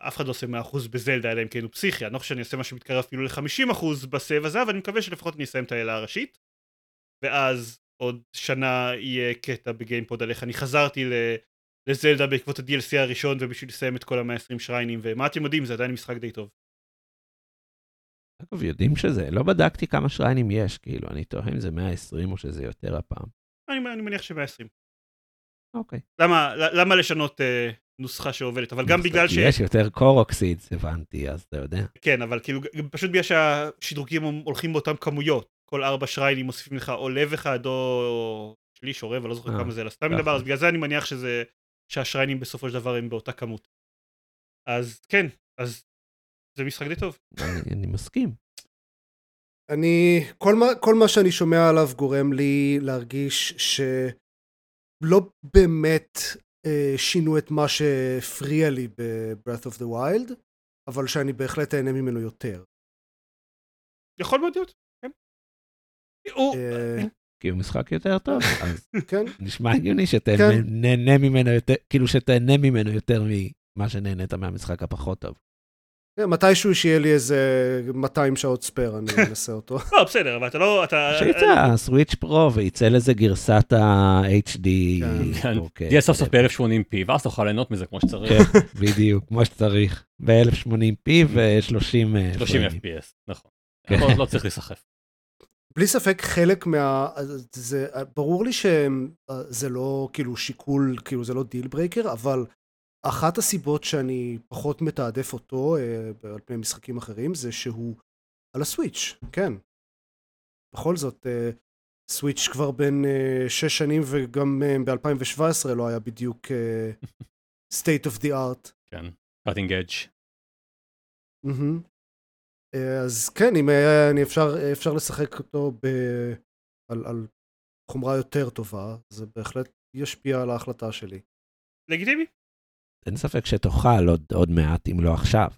אף אחד לא עושה 100% בזלדה, אלא אם כן הוא פסיכי, אני לא חושב שאני אעשה משהו מתקרב אפילו ל-50% בסבב הזה, אבל אני מקווה שלפחות אני אסיים את האלה הראשית, ואז עוד שנה יהיה קטע בגיימפוד על איך אני חזרתי. לזלדה בעקבות ה-DLC הראשון ובשביל לסיים את כל ה-120 שריינים ומה אתם יודעים זה עדיין משחק די טוב. אגב, יודעים שזה, לא בדקתי כמה שריינים יש, כאילו, אני תוהה אם זה 120 או שזה יותר הפעם. אני, אני מניח ש-120. אוקיי. למה, למה לשנות אה, נוסחה שעובדת אבל גם בגלל ש... יש יותר קורוקסידס, הבנתי, אז אתה יודע. כן אבל כאילו פשוט בגלל שהשדרוגים הולכים באותם כמויות כל ארבע שריינים מוסיפים לך או לב אחד או שליש או רבע לא זוכר אה, כמה זה אלא סתם ככה. מדבר אז בגלל זה אני מניח שזה שהשריינים בסופו של דבר הם באותה כמות. אז כן אז זה משחק די טוב. אני, אני מסכים. אני, כל מה, כל מה שאני שומע עליו גורם לי להרגיש שלא באמת אה, שינו את מה שהפריע לי ב-Breath of the Wild, אבל שאני בהחלט אהנה ממנו יותר. יכול מאוד להיות. כן. אה, כי הוא משחק יותר טוב, אז כן, נשמע הגיוני כן. שתהנה ממנו יותר, כאילו שתהנה ממנו יותר ממה שנהנית מהמשחק הפחות טוב. כן, מתישהו שיהיה לי איזה 200 שעות spare, אני אנסה אותו. לא בסדר אבל אתה לא עד שיצא Switch Pro וייצא לזה גרסת ה-HD. כן. אוקיי. תהיה סוף סוף ב-1080p, ואז תוכל ליהנות מזה כמו שצריך. כן, בדיוק, כמו שצריך. ב-1080p ו-30 30 fps, נכון. כן. לא- לא צריך להיסחף. בלי ספק חלק מה... זה ברור לי שזה לא כאילו שיקול, כאילו זה לא deal breaker, אבל אחת הסיבות שאני פחות מתעדף אותו אה, על פני משחקים אחרים זה שהוא על הסוויץ', כן. בכל זאת, אה, סוויץ' כבר בין אה, שש שנים וגם אה, ב-2017 לא היה בדיוק אה, state of the art. כן. cutting edge. מהמם. אה, אז כן, אם היה, אני אפשר, אפשר לשחק אותו ב, על, על חומרה יותר טובה, זה בהחלט ישפיע על ההחלטה שלי. לגיטימי. אין ספק שתוכל עוד, עוד מעט, אם לא עכשיו.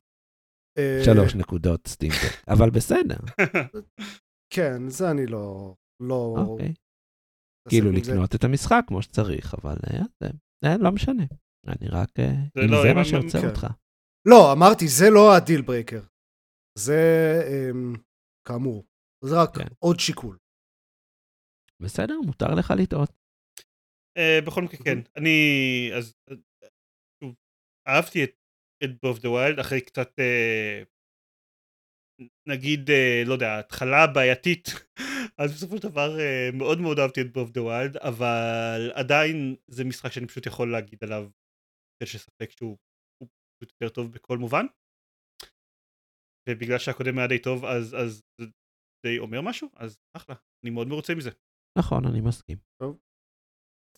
אה, שלוש נקודות סטימפק, אבל בסדר. כן, זה אני לא... לא... אוקיי. כאילו. לקנות את המשחק כמו שצריך, אבל אה, זה, זה לא משנה. אני רק... אה, זה אם לא, זה מה שעוצר כן. אותך. לא, אמרתי, זה לא ה-deal breaker. זה, אמ, כאמור, זה רק כן. עוד שיקול. בסדר, מותר לך לטעות. אה, בכל מקרה כן. אני אז אה, שוב, אהבתי את את Breath of the Wild אחרי קצת אה, נגיד אה, לא יודע התחלה בעייתית אז בסופו של דבר אה, מאוד מאוד אהבתי את Breath of the Wild אבל עדיין זה משחק שאני פשוט יכול להגיד עליו יש לו sequel שהוא הוא פשוט יותר טוב בכל מובן ובגלל שהקודם היה די טוב אז אז זה די אומר משהו אז אחלה אני מאוד מרוצה מזה נכון, אני מסכים.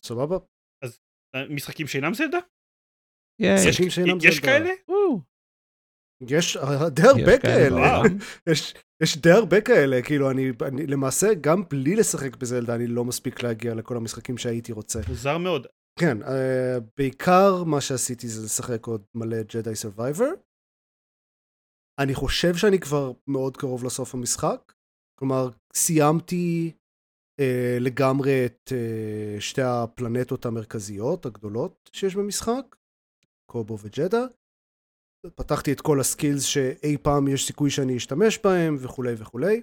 סבבה? אה, משחקים שאינם זלדה? יש, שאינם יש. כאלה? יש אה, די הרבה יש כאלה. יש, יש די הרבה כאלה, כאילו, אני, אני למעשה, גם בלי לשחק בזלדה, אני לא מספיק להגיע לכל המשחקים שהייתי רוצה. מוזר מאוד כן, אה, בעיקר מה שעשיתי זה לשחק עוד מלא Jedi Survivor. אני חושב שאני כבר מאוד קרוב לסוף המשחק. כלומר, סיימתי uh, לגמרי את uh, שתי הפלנטות המרכזיות הגדולות שיש במשחק, קובו וג'דה. פתחתי את כל הסקילס שאי פעם יש סיכוי שאני אשתמש בהם וכולי וכולי.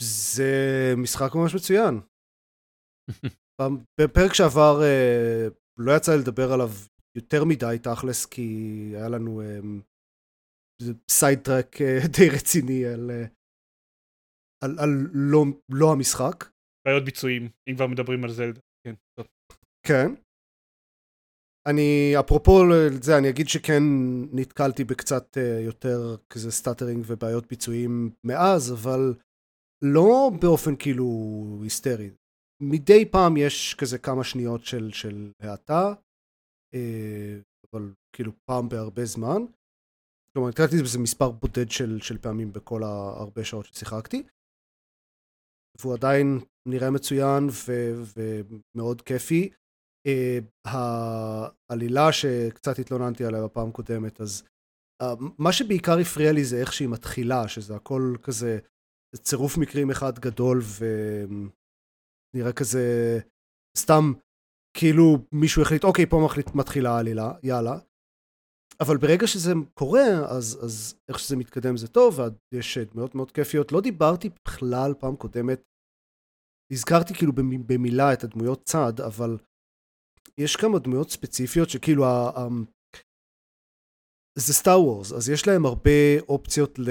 זה משחק ממש מצוין. בפרק שעבר אה, לא יצא לדבר עליו יותר מדי תכלס, כי היה לנו side track די רציני על, אה, על, על לא, לא המשחק. בעיות ביצועים אם כבר מדברים על זלדה כן טוב. כן. אני, אפרופו זה, אני אגיד שכן נתקלתי בקצת אה, יותר כזה stuttering ובעיות ביצועים מאז, אבל לא באופן כאילו היסטרי. מדי פעם יש כזה כמה שניות של, של האטה. אה, אבל כאילו פעם בהרבה זמן. כלומר, נתקלתי בזה מספר בודד של, של פעמים בכל ההרבה שעות ששיחקתי. והוא עדיין נראה מצוין ו, ומאוד כיפי. Uh, העלילה שקצת התלוננתי עליה בפעם הקודמת, אז uh, מה שבעיקר הפריע לי זה איך שהיא מתחילה, שזה הכל כזה צירוף מקרים אחד גדול ונראה כזה סתם כאילו מישהו החליט אוקיי פה מחליט, מתחילה העלילה יאללה אבל ברגע שזה קורה אז, אז איך שזה מתקדם זה טוב ויש דמויות מאוד כיפיות. לא דיברתי בכלל פעם קודמת הזכרתי כאילו במילה את הדמויות צד אבל יש כמה דמויות ספציפיות שכאילו זה Star Wars, אז יש להם הרבה אופציות ל...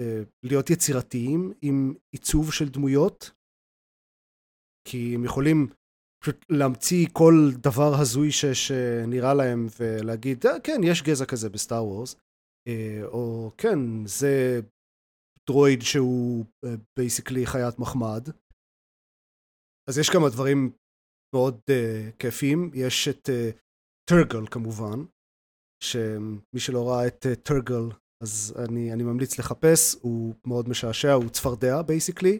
אה, להיות יצירתיים עם עיצוב של דמויות, כי הם יכולים פשוט להמציא כל דבר הזוי ש... שנראה להם ולהגיד, אה, כן, יש גזע כזה ב-Star Wars, אה, או כן, זה droid שהוא basically חיית מחמד. אז יש כמה דברים מאוד אה, כיפים, יש את Turgle אה, כמובן, שמי שלא ראה את Turgle, אה, אז אני, אני ממליץ לחפש, הוא מאוד משעשע, הוא צפרדע basically,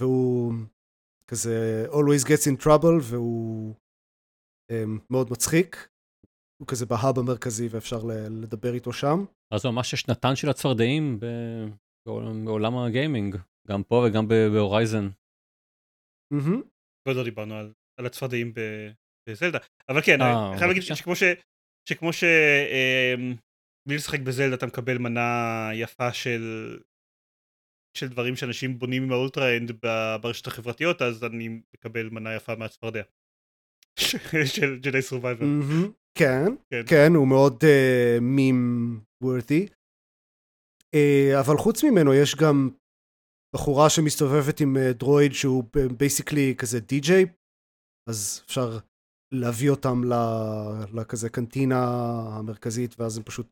והוא כזה always gets in trouble, והוא אמ, מאוד מצחיק. הוא כזה ב-hub המרכזי ואפשר לדבר איתו שם. אז ממש השנה של הצפרדעים בעולם הגיימינג, גם פה וגם בהורייזן. עוד לא דיברנו על, על הצפרדעים בזלדה, אבל כן, אני חייב. להגיד שכמו ש... שכמו ש... אמ, בלי לשחק בזלדה אתה מקבל מנה יפה של של דברים שאנשים בונים עם ה-Ultrahand ברשת החברתיות אז אני מקבל מנה יפה מהצפרדע. של Jedi Survivor. כן, כן, כן, הוא מאוד meme אה, worthy. אה, אבל חוץ ממנו יש גם בחורה שמסתובבת עם דרויד שהוא basically כזה די-ג'יי, אז אפשר להביא אותם לכזה קנטינה המרכזית ואז הם פשוט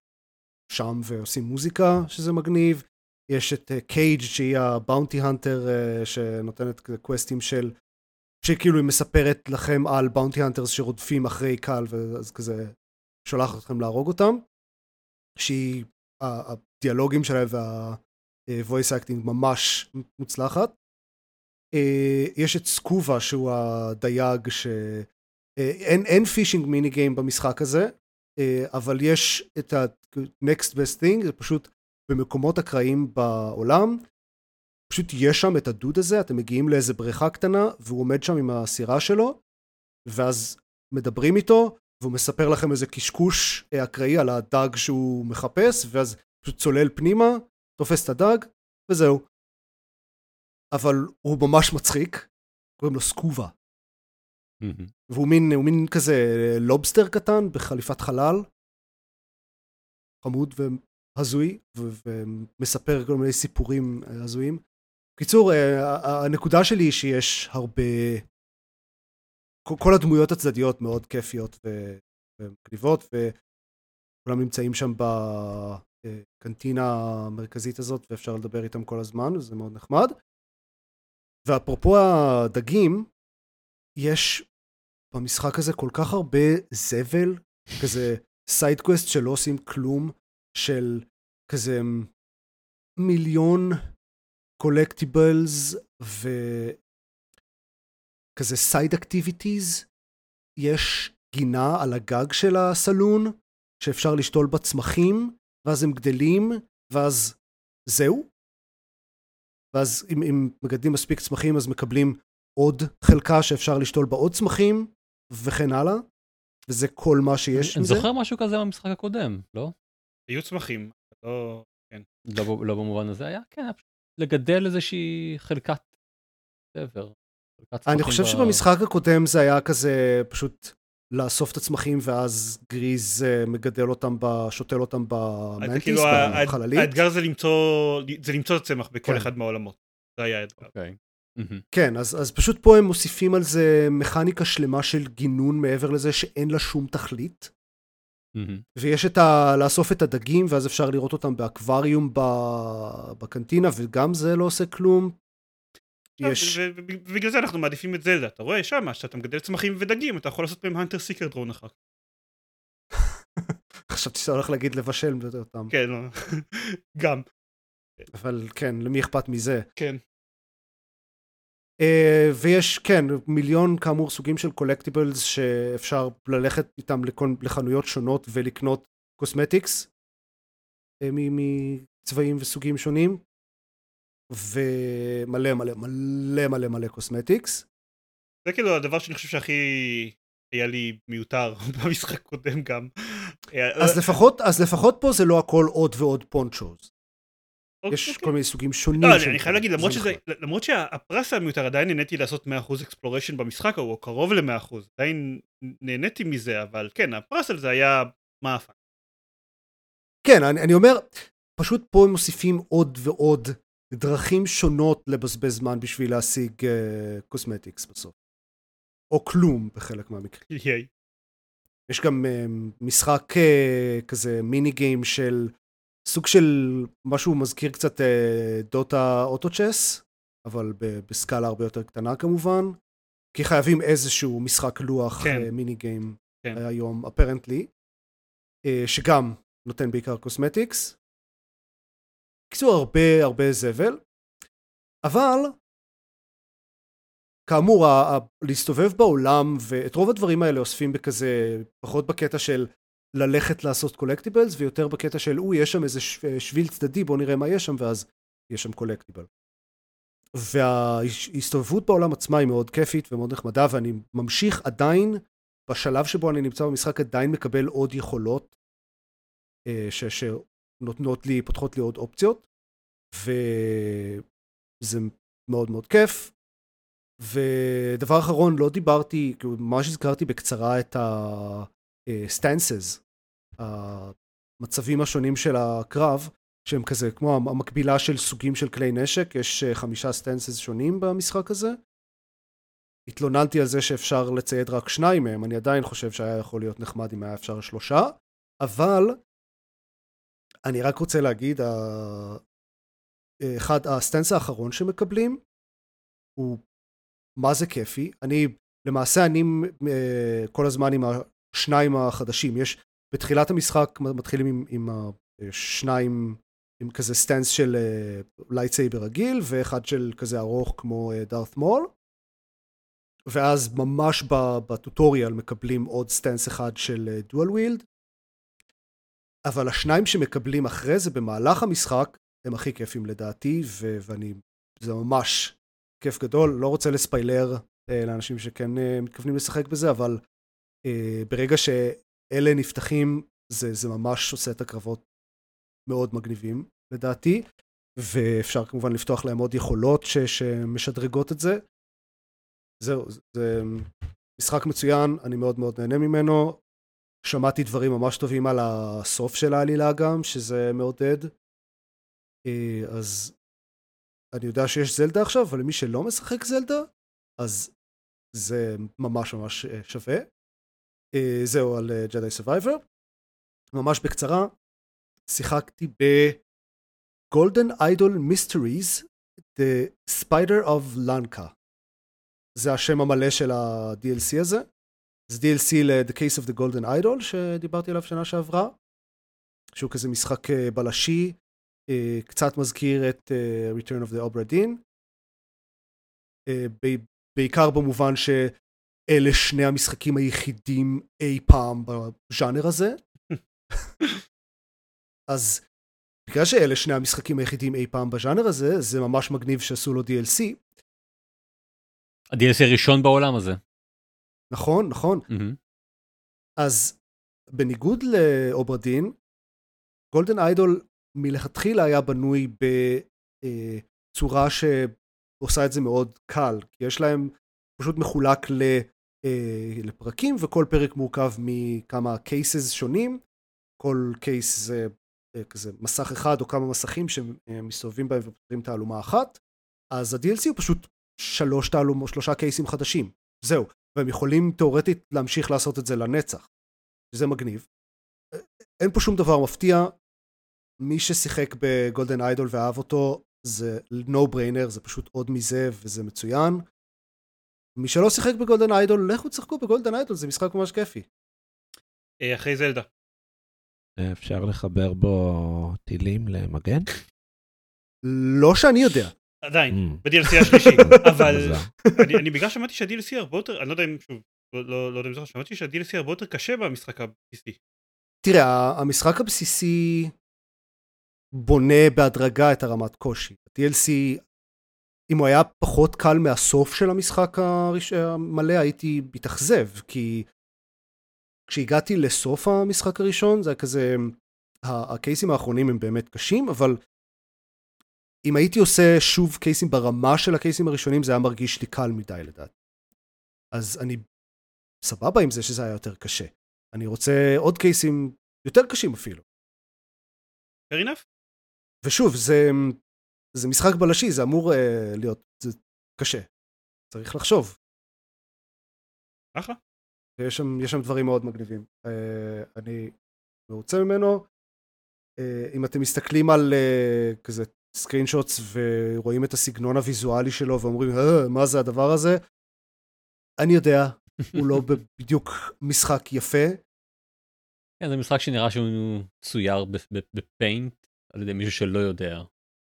שם ועושים מוזיקה שזה מגניב. יש את Caij uh, שהיא ה bounty hunter uh, שנותנת קווסטים של שכאילו היא מספרת לכם על bounty hunters שרודפים אחרי קאל ואז כזה שולחת אתכם להרוג אותם. שהיא הדיאלוגים שלהם וה-voice acting ממש מוצלחת. יש את סקובה שהוא הדייג ש... אה, אין, אין פישינג מיני גיים במשחק הזה, אה, אבל יש את ה-next best thing, זה פשוט במקומות אקראיים בעולם, פשוט יש שם את הדוד הזה, אתם מגיעים לאיזה בריכה קטנה, והוא עומד שם עם הסירה שלו, ואז מדברים איתו, והוא מספר לכם איזה קשקוש אה, אקראי על הדג שהוא מחפש, ואז פשוט צולל פנימה, תופס את הדג, וזהו. אבל הוא ממש מצחיק, קוראים לו סקובה. והוא מין, מין כזה לובסטר קטן בחליפת חלל, חמוד והזוי, ומספר כל מיני סיפורים אה, הזויים. בקיצור, אה, הנקודה שלי היא שיש הרבה... כל הדמויות הצדדיות מאוד כיפיות ומגניבות, וכולם נמצאים שם בקנטינה המרכזית הזאת, ואפשר לדבר איתם כל הזמן, וזה מאוד נחמד. ואפרופו הדגים, יש במשחק הזה כל כך הרבה זבל, כזה side quest שלא עושים כלום, של כזה מיליון collectibles וכזה side activities. יש גינה על הגג של הסלון, שאפשר לשתול בה צמחים, ואז הם גדלים, ואז זהו. ואז אם, אם מגדלים מספיק צמחים אז מקבלים עוד חלקה שאפשר לשתול בה עוד צמחים, וכן הלאה, וזה כל מה שיש עם זה. אני זוכר משהו כזה במשחק הקודם, לא? היו צמחים, לא... כן. לא, לא במובן הזה היה? כן, היה פשוט לגדל איזושהי חלקת דבר. אני חושב ב... שבמשחק הקודם זה היה כזה פשוט לאסוף את הצמחים ואז גריז uh, מגדל אותם, ב... שותל אותם במנטיס, כאילו בחללית. האתגר זה למצוא, זה למצוא את הצמח בכל כן. אחד מהעולמות. זה היה האתגר. Okay. אוקיי. כן, אז, אז פשוט פה הם מוסיפים על זה מכניקה שלמה של גינון מעבר לזה שאין לה שום תכלית. ויש את ה... לאסוף את הדגים, ואז אפשר לראות אותם באקווריום ב... בקנטינה, וגם זה לא עושה כלום. יש... ובגלל זה אנחנו מעדיפים את זלדה, אתה רואה שם, שאתה מגדל צמחים ודגים, אתה יכול לעשות מהם הנטר סיקר דרון אחר כך. חשבתי שאתה הולך להגיד לבשל אותם. כן, לא. גם. אבל כן, למי אכפת מזה? כן. Uh, ויש, כן, מיליון כאמור סוגים של קולקטיבלס שאפשר ללכת איתם לכל, לחנויות שונות ולקנות cosmetics uh, מצבעים וסוגים שונים ומלא מלא מלא מלא מלא קוסמטיקס. זה כאילו הדבר שאני חושב שהכי היה לי מיותר במשחק קודם גם. אז לפחות, אז לפחות פה זה לא הכל עוד ועוד ponchos. אוקיי. יש כל מיני סוגים שונים. לא, אני חייב להגיד, למרות, זה שזה, נכון. למרות שהפרס המיותר עדיין נהניתי לעשות 100% exploration במשחק ההוא, או קרוב ל-100%, עדיין נהניתי מזה, אבל כן, הפרס על זה היה meh-פן. כן, אני, אני אומר, פשוט פה הם מוסיפים עוד ועוד דרכים שונות לבזבז זמן בשביל להשיג cosmetics uh, בסוף. או כלום בחלק מהמקרים. יש גם uh, משחק uh, כזה mini game של סוג של משהו מזכיר קצת דוטה אוטו צ'ס, אבל בסקאלה הרבה יותר קטנה כמובן, כי חייבים איזשהו משחק לוח כן. uh, mini game כן. היום, apparently, שגם נותן בעיקר cosmetics. בקיצור, הרבה הרבה זבל, אבל כאמור, ה- ה- להסתובב בעולם, ואת רוב הדברים האלה אוספים בכזה, פחות בקטע של ללכת לעשות collectibles, ויותר בקטע של, אוי, יש שם איזה ש- שביל צדדי, בוא נראה מה יש שם, ואז יש שם collectible. וההסתובבות בעולם עצמה היא מאוד כיפית ומאוד נחמדה, ואני ממשיך עדיין, בשלב שבו אני נמצא במשחק, עדיין מקבל עוד יכולות, אה, ש- שנותנות לי, פותחות לי עוד אופציות, וזה מאוד מאוד כיף. ודבר אחרון, לא דיברתי, כאילו, ממש הזכרתי בקצרה את ה-stances, המצבים השונים של הקרב, שהם כזה כמו המקבילה של סוגים של כלי נשק, יש אה, חמישה stances שונים במשחק הזה. התלוננתי על זה שאפשר לצייד רק שניים מהם, אני עדיין חושב שהיה יכול להיות נחמד אם היה אפשר שלושה, אבל אני רק רוצה להגיד, ה- אחד, ה stance האחרון שמקבלים הוא מה זה כיפי. אני, למעשה אני אה, כל הזמן עם השניים החדשים. יש, בתחילת המשחק מתחילים עם, עם השניים, עם כזה stance של lightsaber רגיל, ואחד של כזה ארוך כמו דארת מול. ואז ממש בטוטוריאל מקבלים עוד stance אחד של dual wield. אבל השניים שמקבלים אחרי זה במהלך המשחק הם הכי כיפים לדעתי, ו- ואני, זה ממש כיף גדול, לא רוצה לספיילר אה, לאנשים שכן אה, מתכוונים לשחק בזה, אבל אה, ברגע שאלה נפתחים, זה, זה ממש עושה את הקרבות מאוד מגניבים לדעתי, ואפשר כמובן לפתוח להם עוד יכולות ש- שמשדרגות את זה. זהו, זה משחק מצוין, אני מאוד מאוד נהנה ממנו. שמעתי דברים ממש טובים על הסוף של העלילה גם, שזה מעודד. אה, אז אני יודע שיש זלדה עכשיו, אבל למי שלא משחק זלדה, אז זה ממש ממש אה, שווה. אה, זהו על Jedi Survivor. ממש בקצרה, שיחקתי ב-Golden Idol Mysteries, The Spider of Lanka. זה השם המלא של ה-DLC הזה. זה DLC ל-The Case of the Golden Idol, שדיברתי עליו שנה שעברה, שהוא כזה משחק בלשי, קצת מזכיר את Return of the Obra Dinn, בעיקר במובן שאלה שני המשחקים היחידים אי פעם בז'אנר הזה. אז בגלל שאלה שני המשחקים היחידים אי פעם בז'אנר הזה, זה ממש מגניב שעשו לו DLC. ה-DLC הראשון בעולם הזה. נכון, נכון. Mm-hmm. אז בניגוד לאוברדין, גולדן איידול מלכתחילה היה בנוי בצורה שעושה את זה מאוד קל, כי יש להם פשוט מחולק לפרקים, וכל פרק מורכב מכמה קייסס שונים, כל קייס זה כזה מסך אחד או כמה מסכים שמסתובבים בהם ופותרים תעלומה אחת, אז ה-DLC הוא פשוט שלוש תעלומות, שלושה קייסים חדשים, זהו, והם יכולים תאורטית להמשיך לעשות את זה לנצח, שזה מגניב. אין פה שום דבר מפתיע, מי ששיחק בגולדן איידול ואהב אותו זה no brainer, זה פשוט עוד מזה וזה מצוין. מי שלא שיחק בגולדן איידול, לכו תשחקו בגולדן איידול, זה משחק ממש כיפי. אחרי זלדה. אפשר לחבר בו טילים למגן? לא שאני יודע. עדיין, Mm. ב-DLC השלישי, אבל. אני, בגלל שמעתי שה-DLC הרבה יותר, אני לא יודע אם, שוב, לא, לא, לא יודע אם זוכר, שמעתי שה-DLC הרבה יותר קשה במשחק הבסיסי. תראה, המשחק הבסיסי בונה בהדרגה את הרמת קושי. ה-DLC, אם הוא היה פחות קל מהסוף של המשחק הראש- המלא, הייתי מתאכזב, כי כשהגעתי לסוף המשחק הראשון, זה היה כזה, הקייסים האחרונים הם באמת קשים, אבל אם הייתי עושה שוב קייסים ברמה של הקייסים הראשונים, זה היה מרגיש לי קל מדי לדעתי. אז אני סבבה עם זה שזה היה יותר קשה. אני רוצה עוד קייסים יותר קשים אפילו. fair enough? ושוב, זה, זה משחק בלשי, זה אמור uh, להיות זה קשה. צריך לחשוב. אחלה. יש שם, יש שם דברים מאוד מגניבים. Uh, אני מרוצה ממנו. Uh, אם אתם מסתכלים על uh, כזה סקרין שוטס ורואים את הסגנון הוויזואלי שלו ואומרים, אה, מה זה הדבר הזה? אני יודע, הוא לא בדיוק משחק יפה, כן, זה משחק שנראה שהוא צויר בפיינט על ידי מישהו שלא יודע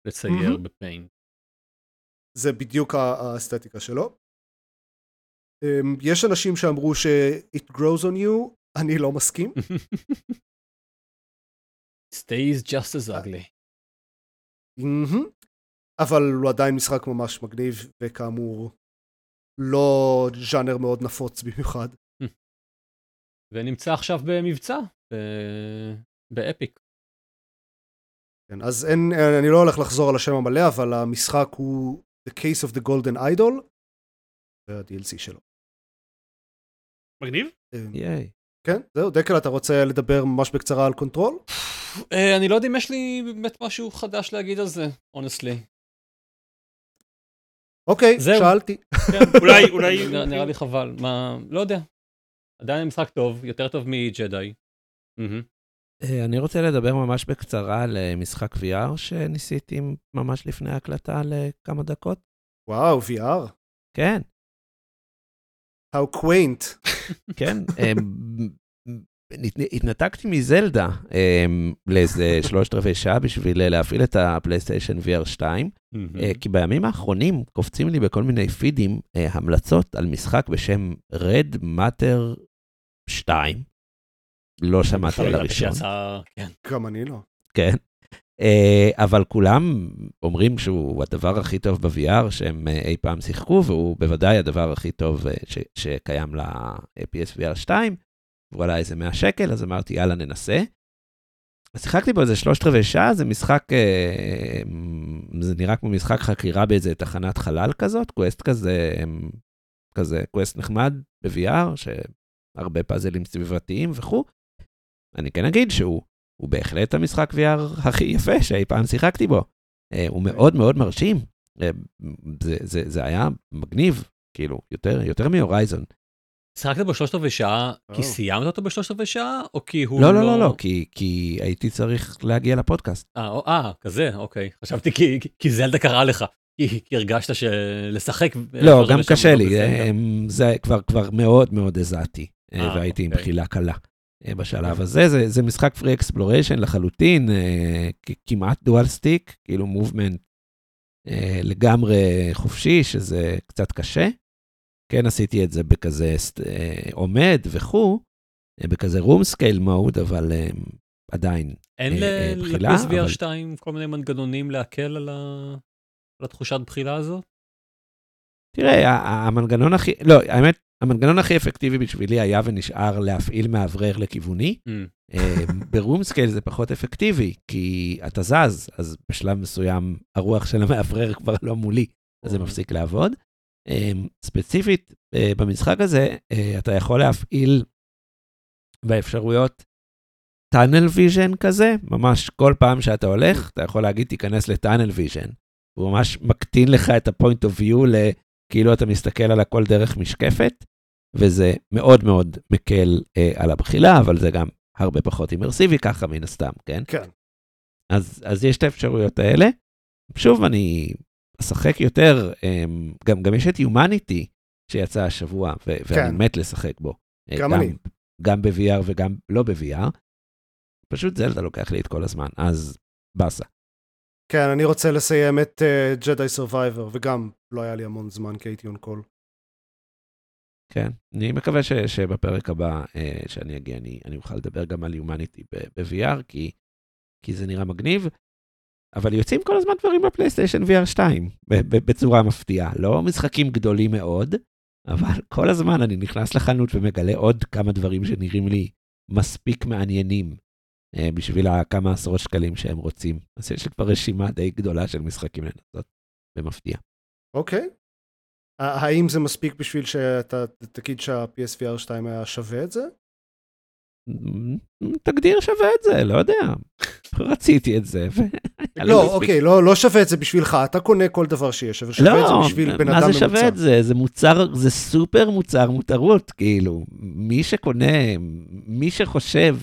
לצייר מהמם. בפיינט. זה בדיוק האסתטיקה שלו. אמ, יש אנשים שאמרו ש-it grows on you, אני לא מסכים. stays just as ugly. מהמם. אבל הוא עדיין משחק ממש מגניב, וכאמור, לא ז'אנר מאוד נפוץ במיוחד. ונמצא עכשיו במבצע באפיק. כן, אז אין, אני לא הולך לחזור על השם המלא, אבל המשחק הוא The Case of the Golden Idol, וה-DLC שלו. מגניב? אמ, ייי. כן, זהו, דקל, אתה רוצה לדבר ממש בקצרה על קונטרול? אה, אני לא יודע אם יש לי באמת משהו חדש להגיד על זה, honestly. אוקיי. שאלתי. כן, אולי, אולי... נראה- נראה לי חבל, מה, לא יודע. עדיין משחק טוב, יותר טוב מג'די. אה, אני רוצה לדבר ממש בקצרה על אה, משחק VR שניסיתי ממש לפני ההקלטה לכמה דקות. וואו, VR. כן, How quaint. כן. אה, הת- התנתקתי מזלדה לאיזה שלושת רבעי שעה בשביל להפעיל את הפלייסטיישן VR 2, מהמם. אה, כי בימים האחרונים קופצים לי בכל מיני פידים המלצות על משחק בשם Red Matter 2. לא שמעתי על הראשון. כן. גם אני לא. כן. אה, אבל כולם אומרים שהוא הדבר הכי טוב ב-VR שהם אה, אי פעם שיחקו, והוא בוודאי הדבר הכי טוב אה, ש- שקיים ל-PSVR 2. והוא עלה איזה 100 שקל, אז אמרתי, יאללה, ננסה. אז שיחקתי בו איזה שלושת רבעי שעה, זה משחק, זה נראה כמו משחק חקירה באיזה תחנת חלל כזאת, קווסט כזה, כזה קווסט נחמד ב-VR, שהרבה פאזלים סביבתיים וכו'. אני כן אגיד שהוא הוא בהחלט המשחק VR הכי יפה שאי פעם שיחקתי בו. אה, הוא מאוד מאוד מרשים. אה, זה, זה, זה היה מגניב, כאילו, יותר, יותר מהורייזון. שיחקת בו שלושת רבעי שעה כי או. סיימת אותו בשלושת רבעי שעה, או כי הוא לא, לא, לא, לא, כי, כי הייתי צריך להגיע לפודקאסט. אה, אה, כזה, אוקיי. חשבתי כי- כי זלדה קרה לך. כי כי הרגשת שלשחק... לא, גם קשה לא לי. אה, זה כבר, כבר מאוד מאוד הזעתי, והייתי עם אוקיי. בחילה קלה. אה, בשלב הזה, זה, זה משחק free exploration לחלוטין, אה, כמעט dual stick, כאילו movement אה, לגמרי חופשי, שזה קצת קשה. כן עשיתי את זה בכזה עומד וכו', בכזה room scale mode, אבל עדיין. אין אה, אה, בחילה, ל-PSVR אבל- 2 כל מיני מנגנונים להקל על ה- על התחושת בחילה הזאת? תראה, המנגנון הכי, לא, האמת, המנגנון הכי אפקטיבי בשבילי היה ונשאר להפעיל מאוורר לכיווני. Mm. אה, ב room scale זה פחות אפקטיבי, כי אתה זז, אז בשלב מסוים הרוח של המאוורר כבר לא מולי, אז זה אוקיי. מפסיק לעבוד. אה, ספציפית, אה, במשחק הזה, אתה יכול להפעיל באפשרויות tunnel vision כזה, ממש כל פעם שאתה הולך, אתה יכול להגיד תיכנס ל tunnel vision. הוא ממש מקטין לך את ה point of view לכאילו אתה מסתכל על הכל דרך משקפת, וזה מאוד מאוד מקל אה, על הבחילה, אבל זה גם הרבה פחות אימרסיבי ככה מן הסתם, כן? כן. אז, אז יש את האפשרויות האלה. שוב, אני אשחק יותר, אמ, גם, גם יש את Humanity שיצא השבוע, ו- ואני כן. מת לשחק בו. אה, גם אני. גם ב-VR וגם לא ב-VR. פשוט זלדה לוקח לי את כל הזמן, אז באסה. כן, אני רוצה לסיים את Jedi אה, Survivor, וגם לא היה לי המון זמן כי הייתי on call. כן, אני מקווה ש, שבפרק הבא אה, שאני אגיע, אני, אני אוכל לדבר גם על Humanity ב-VR, כי, כי זה נראה מגניב, אבל יוצאים כל הזמן דברים בפלייסטיישן VR 2, בצורה מפתיעה. לא משחקים גדולים מאוד, אבל כל הזמן אני נכנס לחנות ומגלה עוד כמה דברים שנראים לי מספיק מעניינים uh, בשביל הכמה עשרות שקלים שהם רוצים. אז יש לי כבר רשימה די גדולה של משחקים לנסות, במפתיע. אוקיי. Okay. האם זה מספיק בשביל שאתה תגיד שה-PSVR 2 היה שווה את זה? תגדיר שווה את זה, לא יודע. רציתי את זה. לא, אוקיי, לא, לא שווה את זה בשבילך, אתה קונה כל דבר שיש, אבל שווה את זה לא, בשביל בן אדם מה ממוצע. זה שווה את זה? זה מוצר, זה סופר מוצר מותרות, כאילו. מי שקונה, מי שחושב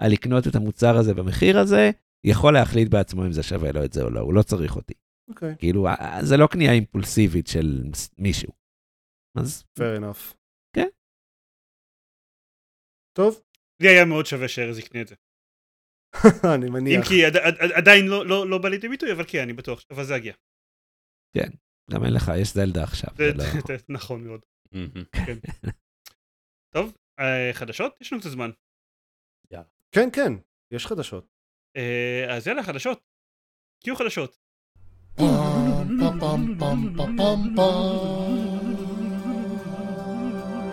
על לקנות את המוצר הזה במחיר הזה, יכול להחליט בעצמו אם זה שווה לו את זה או לא, הוא לא צריך אותי. אוקיי, כאילו, זה לא קנייה אימפולסיבית של מישהו. אז fair enough. כן. טוב, לי היה מאוד שווה שארז יקנה את זה. אני אם מניח. כי עד- עד- עד- עדיין לא- לא לא בא לידי ביטוי, אבל כן, אני בטוח, אבל זה יגיע. גם אין לך, יש זלדה עכשיו. זה- לא... נכון מאוד. מהמם. טוב, אה, חדשות? יש לנו קצת זמן. כן, כן, יש חדשות. אה, אז יאללה, חדשות. תהיו חדשות.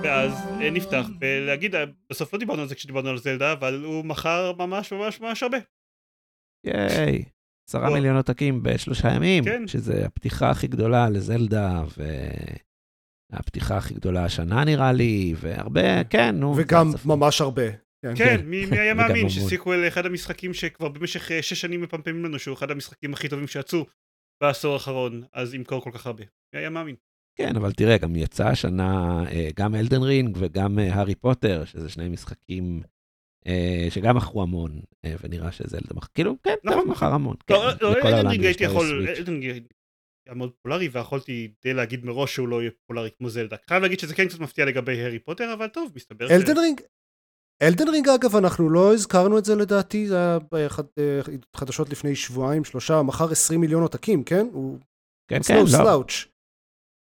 ואז אה, נפתח בלהגיד, אה, בסוף לא דיברנו על זה כשדיברנו על זלדה, אבל הוא מכר ממש ממש ממש הרבה. ייי. עשרה. מיליון עותקים בשלושה ימים, כן. שזה הפתיחה הכי גדולה לזלדה, והפתיחה הכי גדולה השנה נראה לי, והרבה, כן, נו. וגם. ממש הרבה. כן, מי מי היה מאמין. שסיקוול אחד המשחקים שכבר במשך אה, שש שנים מפמפמים לנו שהוא אחד המשחקים הכי טובים שיצאו בעשור האחרון, אז ימכור כל כך הרבה. מי היה מאמין? כן, אבל תראה, גם יצא השנה אה, גם Elden Ring וגם אה, הארי פוטר, שזה שני משחקים אה, שגם מכרו המון, אה, ונראה שזלדה מכר, כאילו, כן, נכון. טוב, מכר המון. כן, לא, לא, אלדן העולם רינג יש הייתי יכול. Elden Ring היה מאוד פופולרי ויכולתי די להגיד מראש שהוא לא יהיה פופולרי כמו זלדה. חייב להגיד שזה כן קצת מפתיע לגבי הארי פוטר, אבל טוב, מסתבר. אלדן רינג, אלדן רינג אגב, אנחנו לא הזכרנו את זה לדעתי, זה היה באחד, אה, חדשות לפני שבועיים, שלושה, מכר 20 מיליון עותקים, כן? הוא כן, כן, לא, סלאוץ'.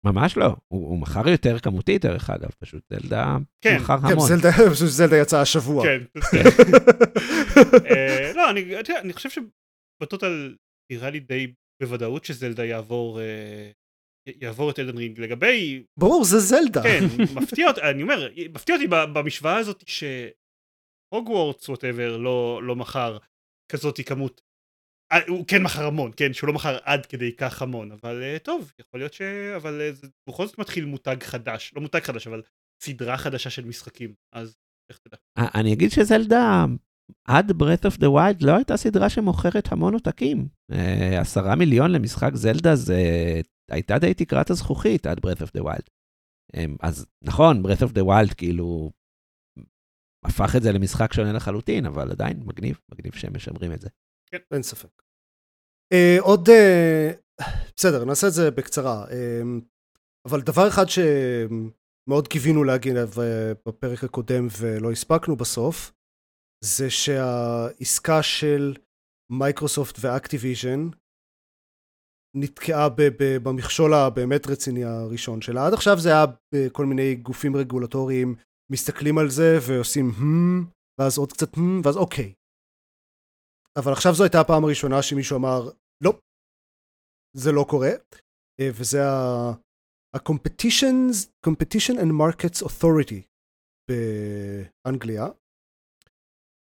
ממש לא. הוא הוא מכר יותר כמותי, דרך אגב, פשוט זלדה כן, מכר כן, המון. זלדה, זלדה יצא השבוע. כן. אה, לא, אני אני חושב שבטוטל נראה לי די בוודאות שזלדה יעבור אה, יעבור את אלדן רינג. לגבי ברור, זה זלדה. כן, מפתיע אותי, אני אומר, מפתיע אותי במשוואה הזאת שהוגוורטס ווטאבר לא, לא מכר כזאת כמות. אה, הוא כן מכר המון, כן, שהוא לא מכר עד כדי כך המון, אבל אה, טוב, יכול להיות ש... אבל אה, זה בכל זאת מתחיל מותג חדש, לא מותג חדש, אבל סדרה חדשה של משחקים, אז איך תדע. אני אגיד שזלדה, עד Breath of the Wild לא הייתה סדרה שמוכרת המון עותקים. עשרה מיליון למשחק זלדה זה הייתה די תקרת הזכוכית עד Breath of the Wild. אה, אז נכון, Breath of the Wild כאילו הפך את זה למשחק שונה לחלוטין, אבל עדיין מגניב, מגניב שהם משמרים את זה. אין ספק. אה, עוד, אה, בסדר, נעשה את זה בקצרה. אה, אבל דבר אחד שמאוד קיווינו להגיד אה, בפרק הקודם ולא הספקנו בסוף, זה שהעסקה של מייקרוסופט ואקטיביז'ן נתקעה במכשול הבאמת רציני הראשון שלה. עד עכשיו זה היה בכל מיני גופים רגולטוריים מסתכלים על זה ועושים הם, ואז עוד קצת הם, ואז אוקיי. אבל עכשיו זו הייתה הפעם הראשונה שמישהו אמר, לא, זה לא קורה, אה, וזה ה-Competitions, Competition and Markets Authority באנגליה,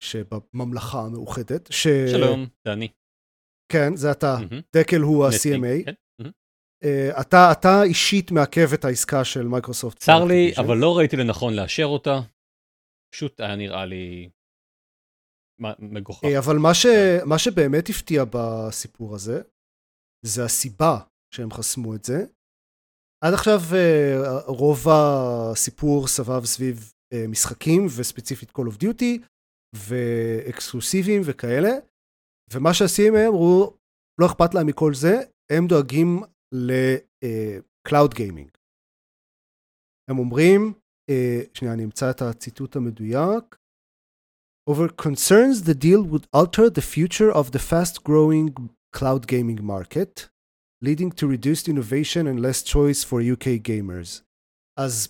שבממלכה המאוחדת, ש... שלום, אני. כן, זה אתה. דקל הוא ה-CMA. כן. אה, אתה, אתה אישית מעכב את העסקה של מייקרוסופט. צר לי. אבל לא ראיתי לנכון לאשר אותה. פשוט היה נראה לי מגוחך. אה, אבל מה, ש... מה שבאמת הפתיע בסיפור הזה, זה הסיבה שהם חסמו את זה. עד עכשיו אה, רוב הסיפור סבב סביב משחקים, וספציפית Call of Duty, ואקסקלוסיביים וכאלה, ומה הם אמרו, לא אכפת להם מכל זה, הם דואגים ל-Cloud Gaming. הם אומרים, אה, שנייה, אני אמצא את הציטוט המדויק. over concerns the deal would alter the future of the fast-growing cloud gaming market, leading to reduced innovation and less choice for UK gamers. אז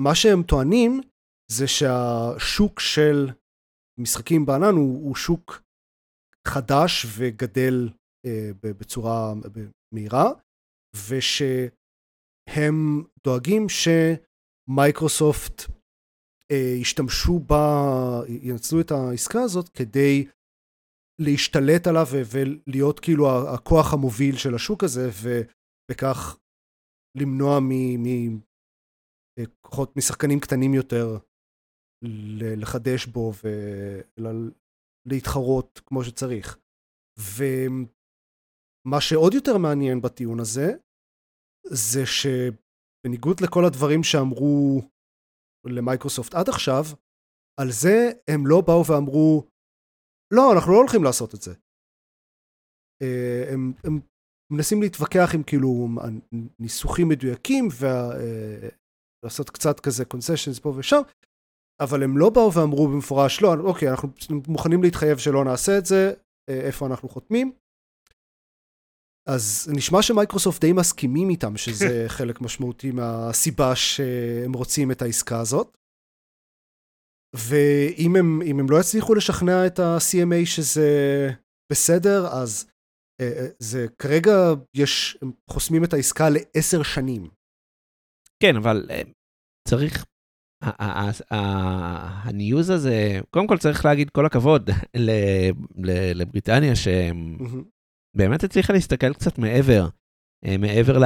מה שהם טוענים זה שהשוק של משחקים בענן הוא, הוא שוק חדש וגדל אה, בצורה מהירה, ושהם דואגים שמייקרוסופט אה, ישתמשו בה, ינצלו את העסקה הזאת כדי להשתלט עליו ולהיות כאילו הכוח המוביל של השוק הזה, ובכך למנוע מכוחות, משחקנים קטנים יותר לחדש בו ולהתחרות כמו שצריך. ומה שעוד יותר מעניין בטיעון הזה, זה שבניגוד לכל הדברים שאמרו למייקרוסופט עד עכשיו, על זה הם לא באו ואמרו, לא, אנחנו לא הולכים לעשות את זה. אה, הם, הם מנסים להתווכח עם כאילו ניסוחים מדויקים ולעשות אה, קצת כזה קונסשנס פה ושם, אבל הם לא באו ואמרו במפורש, לא, אוקיי, אנחנו מוכנים להתחייב שלא נעשה את זה, אה, איפה אנחנו חותמים. אז נשמע שמייקרוסופט די מסכימים איתם שזה חלק משמעותי מהסיבה שהם רוצים את העסקה הזאת. ואם הם, הם לא יצליחו לשכנע את ה-CMA שזה בסדר, אז אה, זה כרגע יש, הם חוסמים את העסקה לעשר שנים. כן, אבל אה, צריך, הניוז הזה, קודם כל צריך להגיד כל הכבוד לבריטניה, שהם באמת הצליחה להסתכל קצת מעבר, אה, מעבר ל...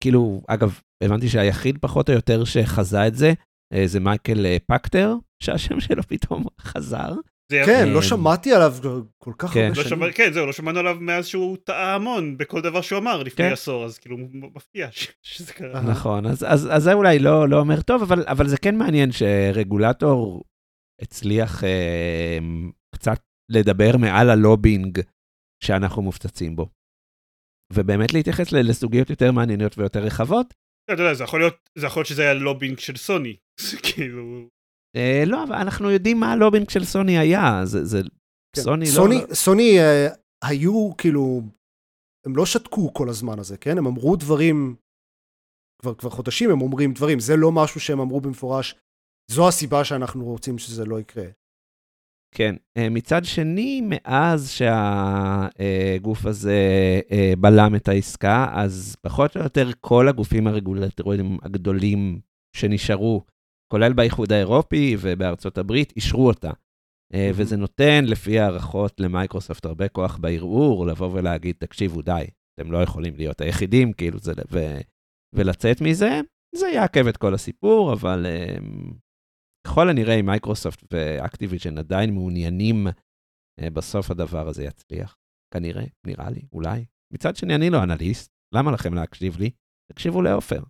כאילו, אגב, הבנתי שהיחיד פחות או יותר שחזה את זה, אה, זה מייקל אה, פקטר, שהשם שלו פתאום חזר. כן, לא שמעתי עליו כל כך כן. הרבה לא שנים. כן, זהו, לא שמענו עליו מאז שהוא טעה המון בכל דבר שהוא אמר לפני כן. עשור, אז כאילו מפתיע שזה קרה. נכון, אז, אז, אז זה אולי לא, לא אומר טוב, אבל, אבל זה כן מעניין שרגולטור הצליח אה, קצת לדבר מעל הלובינג שאנחנו מופצצים בו. ובאמת להתייחס לסוגיות יותר מעניינות ויותר רחבות. אתה יודע, זה יכול להיות, זה יכול להיות שזה היה לובינג של סוני, זה כאילו... אה, לא, אבל אנחנו יודעים מה הלובינג של סוני היה, זה, זה כן. סוני, סוני, לא... סוני אה, היו כאילו, הם לא שתקו כל הזמן הזה, כן? הם אמרו דברים, כבר, כבר חודשים הם אומרים דברים, זה לא משהו שהם אמרו במפורש, זו הסיבה שאנחנו רוצים שזה לא יקרה. כן, אה, מצד שני, מאז שהגוף הזה בלם את העסקה, אז פחות או יותר כל הגופים הרגולטוריים הגדולים שנשארו, כולל באיחוד האירופי ובארצות הברית, אישרו אותה. אה, וזה נותן, לפי הערכות למייקרוסופט, הרבה כוח בערעור, לבוא ולהגיד, תקשיבו, די, אתם לא יכולים להיות היחידים, כאילו, זה, ו, ולצאת מזה. זה יעכב את כל הסיפור, אבל ככל הנראה, אם מייקרוסופט ואקטיביז'ן עדיין מעוניינים, אה, בסוף הדבר הזה יצליח. כנראה, נראה לי, אולי. מצד שני, אני לא אנליסט, למה לכם להקשיב לי? תקשיבו לעופר.